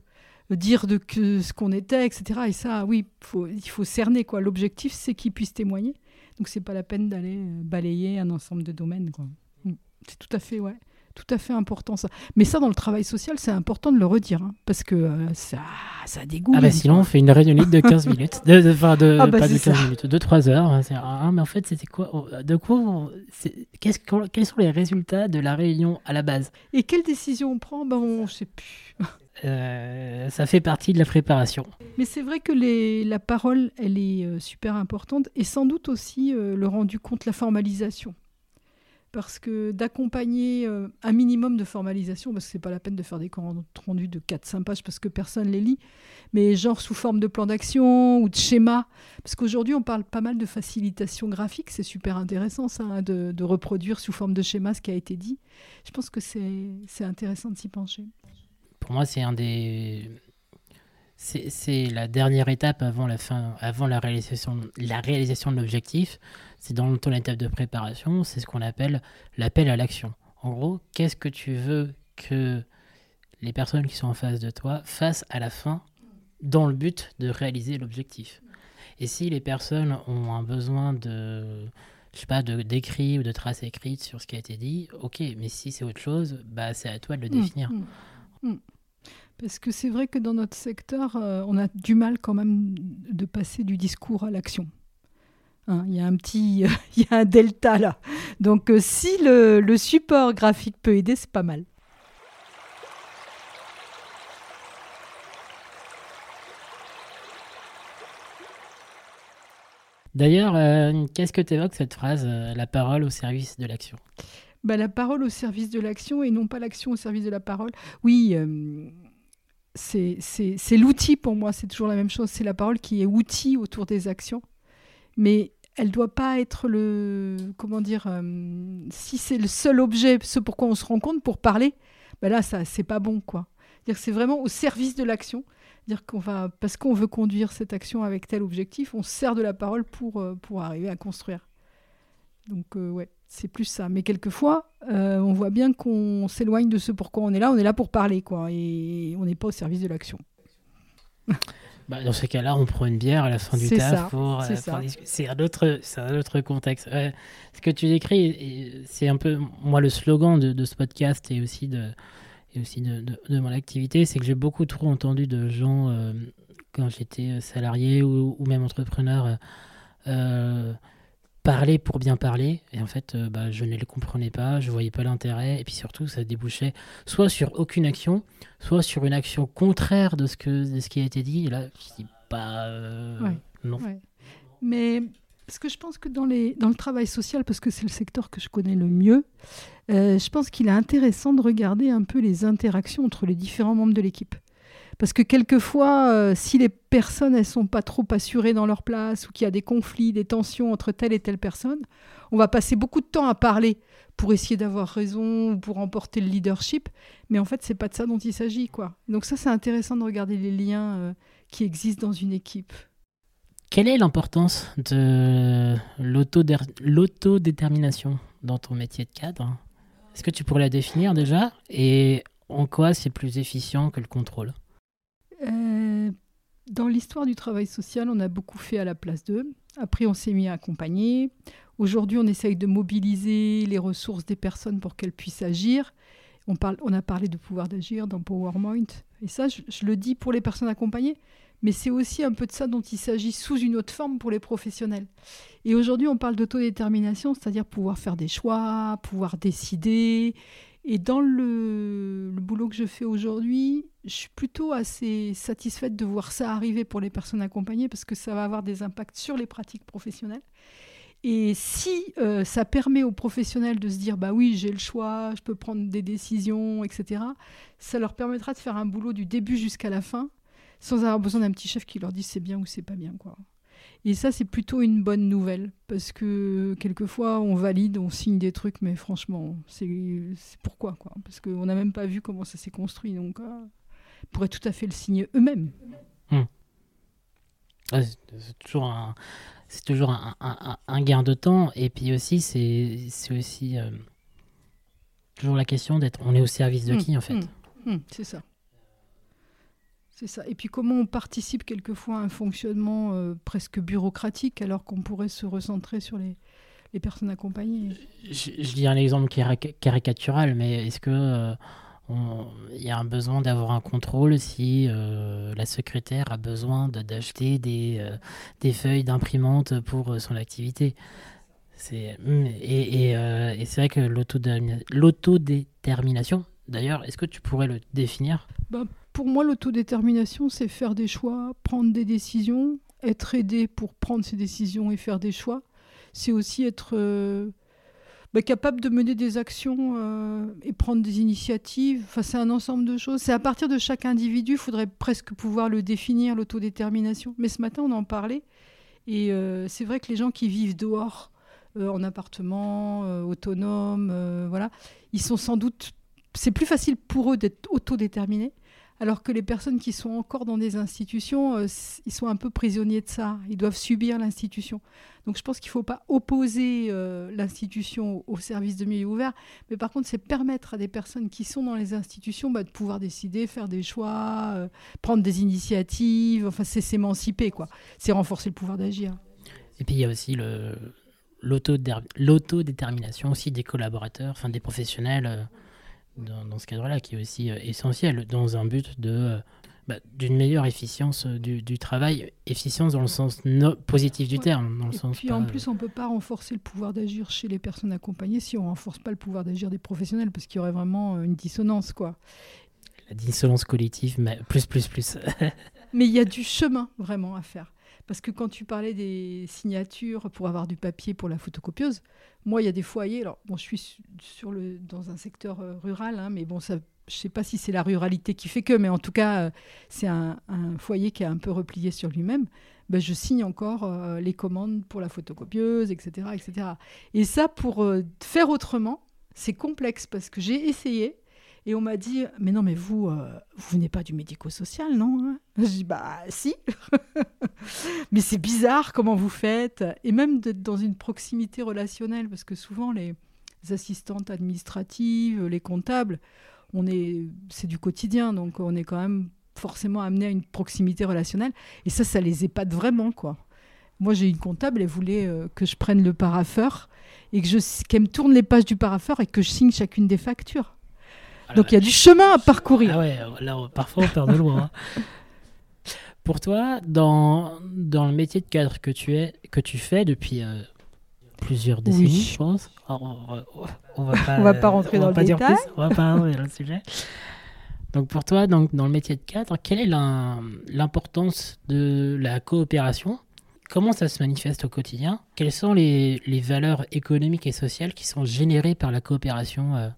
dire de que, ce qu'on était, etc. Et ça, oui, il faut cerner. quoi. L'objectif, c'est qu'ils puissent témoigner. Donc, c'est pas la peine d'aller euh, balayer un ensemble de domaines. Quoi. Mm. C'est tout à fait, ouais, tout à fait important ça. Mais ça, dans le travail social, c'est important de le redire, hein, parce que euh, ça, ça dégoûte. Ah bah sinon, on fait une réunion de 15 minutes, de, de, de, ah bah pas de 15 minutes, de 3 heures. Hein, ah, mais en fait, c'était quoi oh, De quoi qu'est-ce, Quels sont les résultats de la réunion à la base? Et quelles décisions on prend? Ben, On ne sait plus. Euh, ça fait partie de la préparation. Mais c'est vrai que la parole, elle est euh, super importante et sans doute aussi euh, le rendu compte, la formalisation. Parce que d'accompagner un minimum de formalisation, parce que c'est pas la peine de faire des comptes rendus de 4-5 pages parce que personne les lit, mais genre sous forme de plan d'action ou de schéma. Parce qu'aujourd'hui, on parle pas mal de facilitation graphique, c'est super intéressant ça, hein, de, de reproduire sous forme de schéma ce qui a été dit. Je pense que c'est intéressant de s'y pencher pour moi, c'est un des. C'est la dernière étape avant la fin, avant la réalisation, la réalisation de l'objectif. C'est dans ton étape de préparation, c'est ce qu'on appelle l'appel à l'action. En gros, qu'est-ce que tu veux que les personnes qui sont en face de toi fassent à la fin dans le but de réaliser l'objectif? Et si les personnes ont un besoin de, je sais pas, de d'écrit ou de traces écrites sur ce qui a été dit, ok, mais si c'est autre chose, bah c'est à toi de le mmh, définir. Mmh, mmh. Parce que c'est vrai que dans notre secteur, euh, on a du mal quand même de passer du discours à l'action. Hein, il y a un petit, il y a un delta là. Donc euh, si le, le support graphique peut aider, c'est pas mal. D'ailleurs, euh, qu'est-ce que tu évoques cette phrase, la parole au service de l'action? Bah, La parole au service de l'action et non pas l'action au service de la parole. Oui, c'est l'outil pour moi, c'est toujours la même chose. C'est la parole qui est outil autour des actions. Mais elle doit pas être le. Comment dire Si c'est le seul objet, ce pourquoi on se rend compte pour parler, bah là, ça c'est pas bon. quoi. C'est vraiment au service de l'action dire qu'on parce qu'on veut conduire cette action avec tel objectif, on sert de la parole pour, euh, pour arriver à construire. Donc, euh, ouais, c'est plus ça. Mais quelquefois, euh, on voit bien qu'on s'éloigne de ce pourquoi on est là. On est là pour parler, quoi. Et on n'est pas au service de l'action. Bah, dans ce cas-là, on prend une bière à la fin du taf pour, C'est un autre, c'est un autre contexte. ce que tu décris, c'est un peu moi le slogan de, de, ce podcast et aussi de aussi de, mon activité, c'est que j'ai beaucoup trop entendu de gens, euh, quand j'étais salarié ou, même entrepreneur, euh, euh, parler pour bien parler. Et en fait, bah, je ne les comprenais pas, je voyais pas l'intérêt. Et puis surtout, ça débouchait soit sur aucune action, soit sur une action contraire de ce, que, de ce qui a été dit. Et là, je dis, bah, non. Mais parce que je pense que dans, les, dans le travail social, parce que c'est le secteur que je connais le mieux, euh, je pense qu'il est intéressant de regarder un peu les interactions entre les différents membres de l'équipe. Parce que quelquefois, euh, si les personnes elles sont pas trop assurées dans leur place ou qu'il y a des conflits, des tensions entre telle et telle personne, on va passer beaucoup de temps à parler pour essayer d'avoir raison ou pour emporter le leadership. Mais en fait, c'est pas de ça dont il s'agit, quoi. Donc ça, c'est intéressant de regarder les liens euh, qui existent dans une équipe. Quelle est l'importance de l'autodétermination dans ton métier de cadre? Est-ce que tu pourrais la définir déjà? Et en quoi c'est plus efficient que le contrôle? Euh, Dans l'histoire du travail social, on a beaucoup fait à la place d'eux. Après, on s'est mis à accompagner. Aujourd'hui, on essaye de mobiliser les ressources des personnes pour qu'elles puissent agir. On, parle, on a parlé de pouvoir d'agir dans PowerPoint. Et ça, je, je le dis pour les personnes accompagnées mais c'est aussi un peu de ça dont il s'agit sous une autre forme pour les professionnels. Et aujourd'hui, on parle d'autodétermination, c'est-à-dire pouvoir faire des choix, pouvoir décider. Et dans le, boulot que je fais aujourd'hui, je suis plutôt assez satisfaite de voir ça arriver pour les personnes accompagnées parce que ça va avoir des impacts sur les pratiques professionnelles. Et si euh, ça permet aux professionnels de se dire, bah oui, j'ai le choix, je peux prendre des décisions, etc., ça leur permettra de faire un boulot du début jusqu'à la fin sans avoir besoin d'un petit chef qui leur dise c'est bien ou c'est pas bien. quoi. Et ça, c'est plutôt une bonne nouvelle, parce que quelquefois, on valide, on signe des trucs, mais franchement, c'est pourquoi quoi Parce qu'on n'a même pas vu comment ça s'est construit, donc euh, ils pourraient tout à fait le signer eux-mêmes. Hmm. c'est toujours un, c'est toujours un, un, gain de temps, et puis aussi, c'est, c'est aussi euh, toujours la question d'être, on est au service de hmm. qui en fait hmm. C'est ça. C'est ça. Et puis comment on participe quelquefois à un fonctionnement euh, presque bureaucratique alors qu'on pourrait se recentrer sur les, les personnes accompagnées? Je, dis un exemple caricatural, mais est-ce que euh, il y a un besoin d'avoir un contrôle si euh, la secrétaire a besoin d'acheter des, des feuilles d'imprimante pour son activité? C'est, et, et, c'est vrai que l'autodétermination, d'ailleurs, est-ce que tu pourrais le définir? Bah, pour moi, l'autodétermination, c'est faire des choix, prendre des décisions, être aidé pour prendre ces décisions et faire des choix. C'est aussi être euh, bah, capable de mener des actions euh, et prendre des initiatives. Enfin, c'est un ensemble de choses. C'est à partir de chaque individu, il faudrait presque pouvoir le définir, l'autodétermination. Mais ce matin, on en parlait. Et euh, c'est vrai que les gens qui vivent dehors, en appartement, autonome, voilà, ils sont sans doute. C'est plus facile pour eux d'être autodéterminés alors que les personnes qui sont encore dans des institutions, euh, ils sont un peu prisonniers de ça, ils doivent subir l'institution. Donc je pense qu'il ne faut pas opposer euh, l'institution au service de milieu ouvert, mais par contre c'est permettre à des personnes qui sont dans les institutions bah, de pouvoir décider, faire des choix, euh, prendre des initiatives, enfin c'est s'émanciper, quoi. C'est renforcer le pouvoir d'agir. Et puis il y a aussi l'autodétermination aussi des collaborateurs, enfin des professionnels dans, ce cadre-là, qui est aussi euh, essentiel, dans un but de euh, bah, d'une meilleure efficience euh, du, travail, efficience dans le sens positif du terme. Dans le et sens puis en plus, on ne peut pas renforcer le pouvoir d'agir chez les personnes accompagnées si on ne renforce pas le pouvoir d'agir des professionnels, parce qu'il y aurait vraiment une dissonance. quoi. La dissonance collective, mais plus, plus, plus. mais il y a du chemin vraiment à faire. Parce que quand tu parlais des signatures pour avoir du papier pour la photocopieuse, moi, il y a des foyers. Alors, je suis dans un secteur euh, rural, hein, mais bon, je ne sais pas si c'est la ruralité qui fait que, mais en tout cas, euh, c'est un, foyer qui est un peu replié sur lui-même. Ben, je signe encore euh, les commandes pour la photocopieuse, etc. etc. Et ça, pour faire autrement, c'est complexe parce que j'ai essayé et on m'a dit, mais non, mais vous, euh, vous venez pas du médico-social, non hein? Je dis, bah si. mais c'est bizarre comment vous faites. Et même d'être dans une proximité relationnelle, parce que souvent les assistantes administratives, les comptables, on est, c'est du quotidien, donc on est quand même forcément amené à une proximité relationnelle. Et ça, ça les épate vraiment, quoi. Moi, j'ai une comptable, elle voulait euh, que je prenne le paraffeur et que je, qu'elle me tourne les pages du paraffeur et que je signe chacune des factures. Donc il y a du chemin à parcourir. Ah ouais, là, parfois on perd de loin. Hein. Pour toi, dans, dans le métier de cadre que tu, es, que tu fais depuis euh, plusieurs décennies, je pense, on, on, va pas, va pas rentrer dans le détail. on va pas rentrer dans le sujet. Donc pour toi, donc, dans le métier de cadre, quelle est l'importance de la coopération? Comment ça se manifeste au quotidien? Quelles sont les, les, valeurs économiques et sociales qui sont générées par la coopération euh,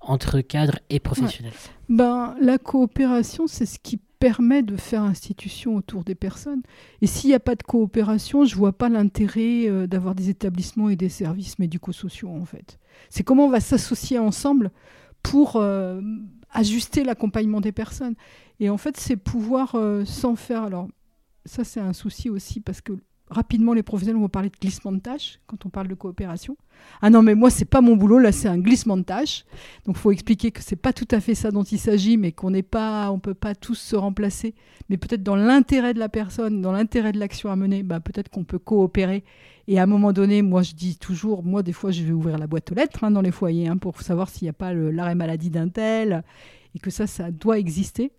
entre cadres et professionnels ben, La coopération, c'est ce qui permet de faire institution autour des personnes. Et s'il n'y a pas de coopération, je ne vois pas l'intérêt euh, d'avoir des établissements et des services médico-sociaux, en fait. C'est comment on va s'associer ensemble pour euh, ajuster l'accompagnement des personnes. Et en fait, c'est pouvoir euh, s'en faire. Alors, ça, c'est un souci aussi parce que rapidement, les professionnels vont parler de glissement de tâches quand on parle de coopération. Ah non, mais moi, c'est pas mon boulot, là, c'est un glissement de tâches. Donc, il faut expliquer que c'est pas tout à fait ça dont il s'agit, mais qu'on n'est pas, on peut pas tous se remplacer. Mais peut-être dans l'intérêt de la personne, dans l'intérêt de l'action à mener, bah, peut-être qu'on peut coopérer. Et à un moment donné, moi, je dis toujours, moi, des fois, je vais ouvrir la boîte aux lettres hein, dans les foyers hein, pour savoir s'il n'y a pas l'arrêt maladie d'un tel et que ça, ça doit exister.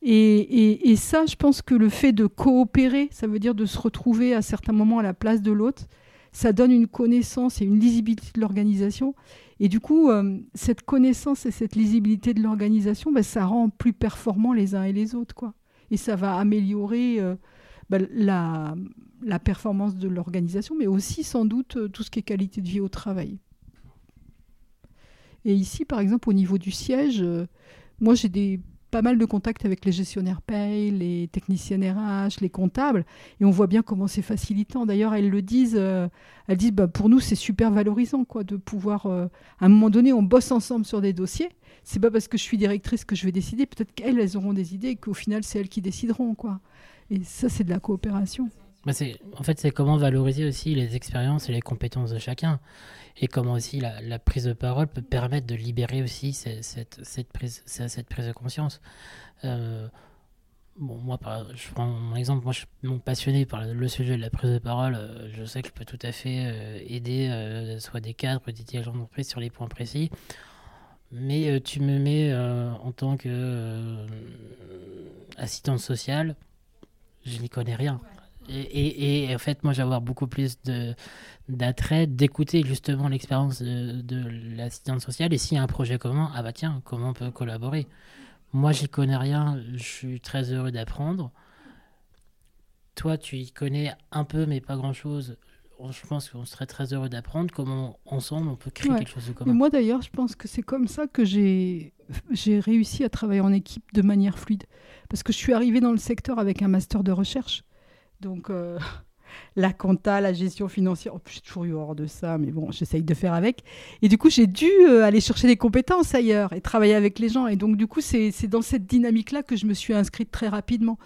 Et, ça, je pense que le fait de coopérer, ça veut dire de se retrouver à certains moments à la place de l'autre, ça donne une connaissance et une lisibilité de l'organisation. Et du coup, euh, cette connaissance et cette lisibilité de l'organisation, ben, ça rend plus performants les uns et les autres. Quoi. Et ça va améliorer euh, ben, la, la, performance de l'organisation, mais aussi sans doute euh, tout ce qui est qualité de vie au travail. Et ici, par exemple, au niveau du siège, moi j'ai pas mal de contacts avec les gestionnaires paye, les techniciens RH, les comptables, et on voit bien comment c'est facilitant. D'ailleurs, elles le disent, euh, elles disent, bah, pour nous, c'est super valorisant, de pouvoir, euh, à un moment donné, on bosse ensemble sur des dossiers. C'est pas parce que je suis directrice que je vais décider. Peut-être qu'elles, elles auront des idées, et qu'au final, c'est elles qui décideront. Et ça, c'est de la coopération. Bah en fait, c'est comment valoriser aussi les expériences et les compétences de chacun et comment aussi la, prise de parole peut permettre de libérer aussi cette, prise, cette prise de conscience. Euh, bon, moi, je prends mon exemple, moi je suis passionné par le sujet de la prise de parole. Euh, je sais que je peux tout à fait euh, aider soit des cadres, des dirigeants d'entreprise sur les points précis. Mais tu me mets en tant que assistante sociale, je n'y connais rien. Et, et, en fait, moi, j'ai avoir beaucoup plus d'attrait d'écouter justement l'expérience de, de l'assistante sociale. Et s'il y a un projet commun, ah bah tiens, comment on peut collaborer? Moi, j'y connais rien, je suis très heureux d'apprendre. Toi, tu y connais un peu, mais pas grand-chose. Je pense qu'on serait très heureux d'apprendre comment ensemble on peut créer quelque chose de commun. moi d'ailleurs, je pense que c'est comme ça que j'ai réussi à travailler en équipe de manière fluide. Parce que je suis arrivée dans le secteur avec un master de recherche. Donc, euh, la compta, la gestion financière. J'ai toujours eu hors de ça, mais bon, j'essaye de faire avec. Et du coup, j'ai dû euh, aller chercher des compétences ailleurs et travailler avec les gens. Et donc, du coup, c'est dans cette dynamique-là que je me suis inscrite très rapidement.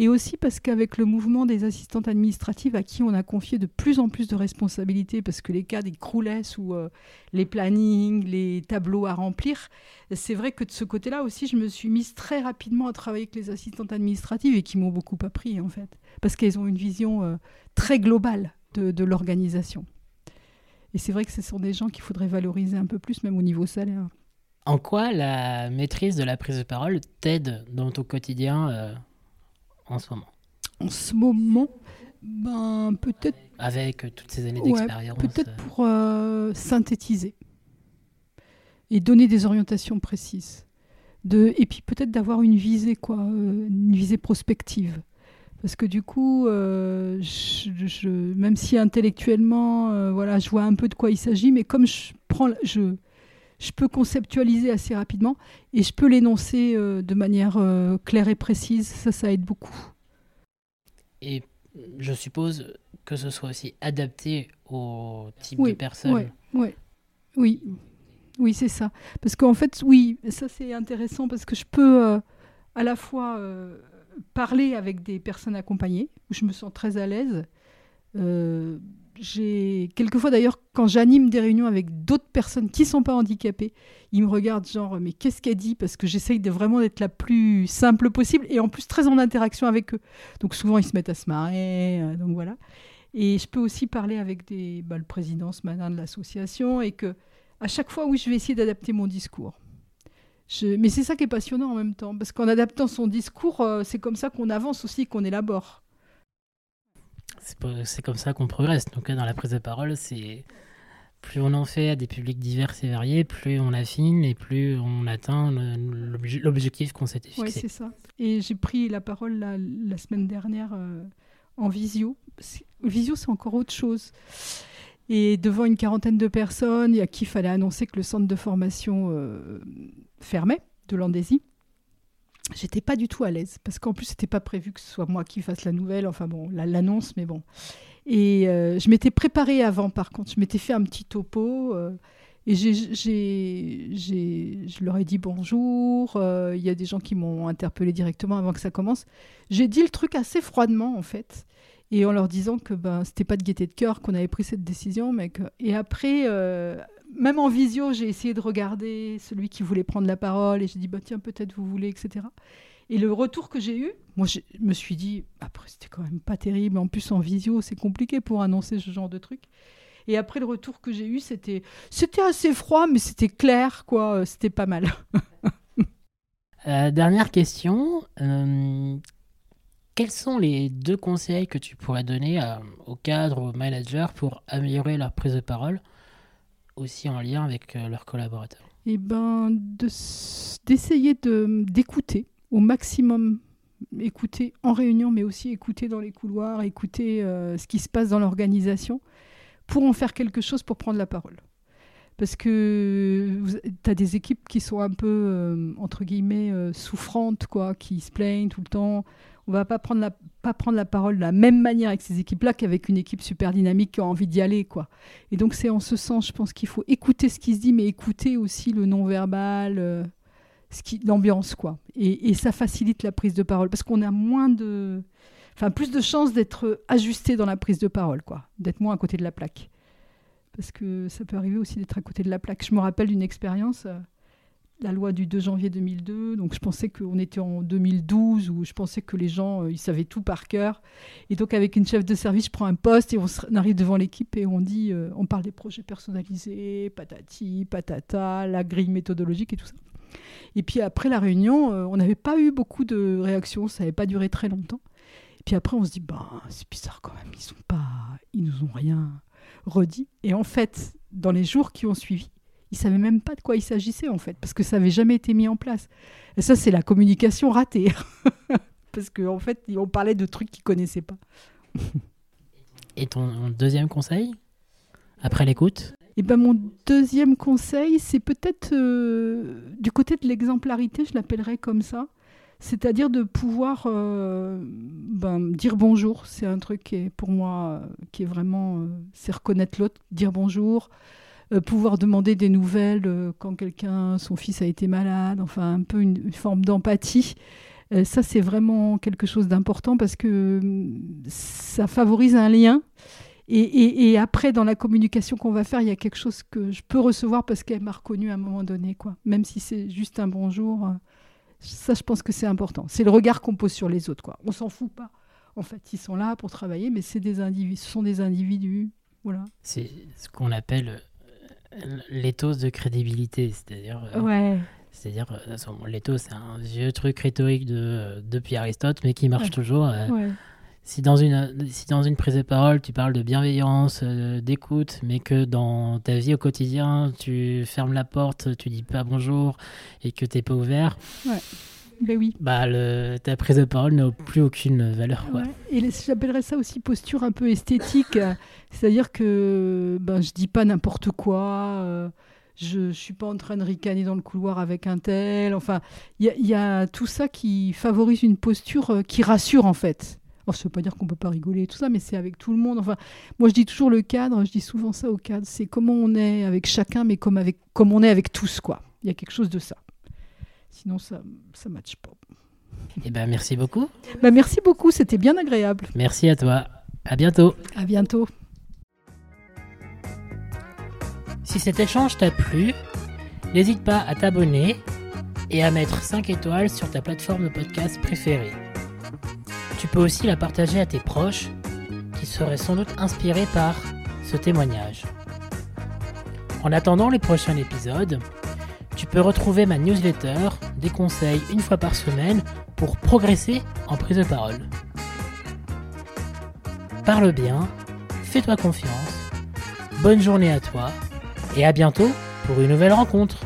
Et aussi parce qu'avec le mouvement des assistantes administratives à qui on a confié de plus en plus de responsabilités, parce que les cadres, ils croulaient sous euh, les plannings, les tableaux à remplir, c'est vrai que de ce côté-là aussi, je me suis mise très rapidement à travailler avec les assistantes administratives et qui m'ont beaucoup appris, en fait. Parce qu'elles ont une vision euh, très globale de, l'organisation. Et c'est vrai que ce sont des gens qu'il faudrait valoriser un peu plus, même au niveau salaire. En quoi la maîtrise de la prise de parole t'aide dans ton quotidien euh, en ce moment En ce moment, ben peut-être. Avec toutes ces années d'expérience. peut-être euh. pour euh, synthétiser et donner des orientations précises. De, et puis peut-être d'avoir une visée, quoi, une visée prospective Parce que du coup, euh, je, même si intellectuellement, euh, voilà, je vois un peu de quoi il s'agit, mais comme je prends, je, je peux conceptualiser assez rapidement et je peux l'énoncer euh, de manière claire et précise. Ça, ça aide beaucoup. Et je suppose que ce soit aussi adapté au type de personne. Oui, oui, oui, c'est ça. Parce qu'en fait, oui, ça c'est intéressant parce que je peux à la fois parler avec des personnes accompagnées, où je me sens très à l'aise. J'ai quelquefois d'ailleurs quand j'anime des réunions avec d'autres personnes qui sont pas handicapées, ils me regardent genre mais qu'est-ce qu'elle dit? Parce que j'essaye de vraiment d'être la plus simple possible et en plus très en interaction avec eux. Donc souvent ils se mettent à se marrer, euh, donc voilà. Et je peux aussi parler avec des, bah, le président ce matin de l'association et que à chaque fois oui je vais essayer d'adapter mon discours. Mais c'est ça qui est passionnant en même temps, parce qu'en adaptant son discours, euh, c'est comme ça qu'on avance aussi, qu'on élabore. C'est comme ça qu'on progresse. Donc dans la prise de parole, c'est plus on en fait à des publics divers et variés, plus on affine et plus on atteint l'objectif qu'on s'était fixé. Oui, c'est ça. Et j'ai pris la parole la, la semaine dernière euh, en visio. Visio, c'est encore autre chose. Et devant une quarantaine de personnes, à qui il fallait annoncer que le centre de formation euh, fermait de l'Andésie, j'étais pas du tout à l'aise parce qu'en plus c'était pas prévu que ce soit moi qui fasse la nouvelle, enfin bon, l'annonce, mais bon. Et euh, je m'étais préparée avant, par contre, je m'étais fait un petit topo. Euh, et j'ai, je leur ai dit bonjour. Il y a des gens qui m'ont interpellé directement avant que ça commence. J'ai dit le truc assez froidement, en fait et en leur disant que ben, c'était pas de gaieté de cœur qu'on avait pris cette décision. Mais Et après, euh, même en visio, j'ai essayé de regarder celui qui voulait prendre la parole et j'ai dit bah, tiens, peut-être vous voulez, etc. Et le retour que j'ai eu, moi je me suis dit, après c'était quand même pas terrible, en plus en visio c'est compliqué pour annoncer ce genre de truc. Et après le retour que j'ai eu, c'était c'était assez froid, mais c'était clair, quoi, c'était pas mal. Euh, dernière question, euh, quels sont les deux conseils que tu pourrais donner aux cadres, aux managers pour améliorer leur prise de parole, aussi en lien avec euh, leurs collaborateurs. Eh ben, d'essayer de, d'écouter au maximum, écouter en réunion, mais aussi écouter dans les couloirs, écouter euh, ce qui se passe dans l'organisation, pour en faire quelque chose pour prendre la parole. Parce que tu as des équipes qui sont un peu, euh, entre guillemets, souffrantes, quoi, qui se plaignent tout le temps on va pas prendre la, parole de la même manière avec ces équipes-là qu'avec une équipe super dynamique qui a envie d'y aller. quoi. Et donc c'est en ce sens, je pense qu'il faut écouter ce qui se dit, mais écouter aussi le non-verbal, euh, l'ambiance. quoi. Et, ça facilite la prise de parole, parce qu'on a moins de... Enfin, plus de chances d'être ajusté dans la prise de parole, quoi, d'être moins à côté de la plaque. Parce que ça peut arriver aussi d'être à côté de la plaque. Je me rappelle d'une expérience... Euh, la loi du 2 janvier 2002. Donc je pensais qu'on était en 2012 où je pensais que les gens euh, ils savaient tout par cœur. Et donc avec une chef de service, je prends un poste et on, arrive devant l'équipe et on dit, euh, on parle des projets personnalisés, patati, patata, la grille méthodologique et tout ça. Et puis après la réunion, euh, on n'avait pas eu beaucoup de réactions, ça n'avait pas duré très longtemps. Et puis après on se dit, bah c'est bizarre quand même, ils sont pas, nous ont rien redit. Et en fait, dans les jours qui ont suivi, ils savaient même pas de quoi il s'agissait en fait, parce que ça n'avait jamais été mis en place. Et ça, c'est la communication ratée, parce qu'en en fait, on parlait de trucs qu'ils connaissaient pas. Et ton deuxième conseil après l'écoute? Eh ben mon deuxième conseil, c'est peut-être euh, du côté de l'exemplarité, je l'appellerais comme ça. C'est-à-dire de pouvoir euh, ben, dire bonjour. C'est un truc qui est pour moi, qui est vraiment, euh, c'est reconnaître l'autre, dire bonjour, euh, pouvoir demander des nouvelles euh, quand quelqu'un, son fils a été malade, enfin un peu une, forme d'empathie. Euh, ça, c'est vraiment quelque chose d'important parce que hum, ça favorise un lien. Et, et, après, dans la communication qu'on va faire, il y a quelque chose que je peux recevoir parce qu'elle m'a reconnu à un moment donné, quoi. Même si c'est juste un bonjour, ça, je pense que c'est important. C'est le regard qu'on pose sur les autres, quoi. On s'en fout pas. En fait, ils sont là pour travailler, mais c'est des individus, ce sont des individus, voilà. C'est ce qu'on appelle l'éthos de crédibilité, c'est-à-dire. Euh, ouais. C'est-à-dire, euh, l'éthos, c'est un vieux truc rhétorique de, depuis Aristote, mais qui marche toujours. Euh, si, dans une, si dans une prise de parole, tu parles de bienveillance, d'écoute, mais que dans ta vie au quotidien, tu fermes la porte, tu dis pas bonjour et que tu n'es pas ouvert, Ben oui. bah, le, ta prise de parole n'a plus aucune valeur. Quoi. Ouais. Et j'appellerais ça aussi posture un peu esthétique. C'est-à-dire que ben, je dis pas n'importe quoi. euh, je ne suis pas en train de ricaner dans le couloir avec un tel. Enfin, il y, a- il y a tout ça qui favorise une posture euh, qui rassure en fait. Alors, ça ne veut pas dire qu'on peut pas rigoler et tout ça, mais c'est avec tout le monde. Enfin, moi, je dis toujours le cadre. Je dis souvent ça au cadre. C'est comment on est avec chacun, mais comme, avec, comme on est avec tous. quoi. Il y a quelque chose de ça. Sinon, ça ça matche pas. Et ben, merci beaucoup. Ben, merci beaucoup. C'était bien agréable. Merci à toi. À bientôt. À bientôt. Si cet échange t'a plu, n'hésite pas à t'abonner et à mettre 5 étoiles sur ta plateforme de podcast préférée. Tu peux aussi la partager à tes proches qui seraient sans doute inspirés par ce témoignage. En attendant les prochains épisodes, tu peux retrouver ma newsletter des conseils une fois par semaine pour progresser en prise de parole. Parle bien, fais-toi confiance, bonne journée à toi et à bientôt pour une nouvelle rencontre.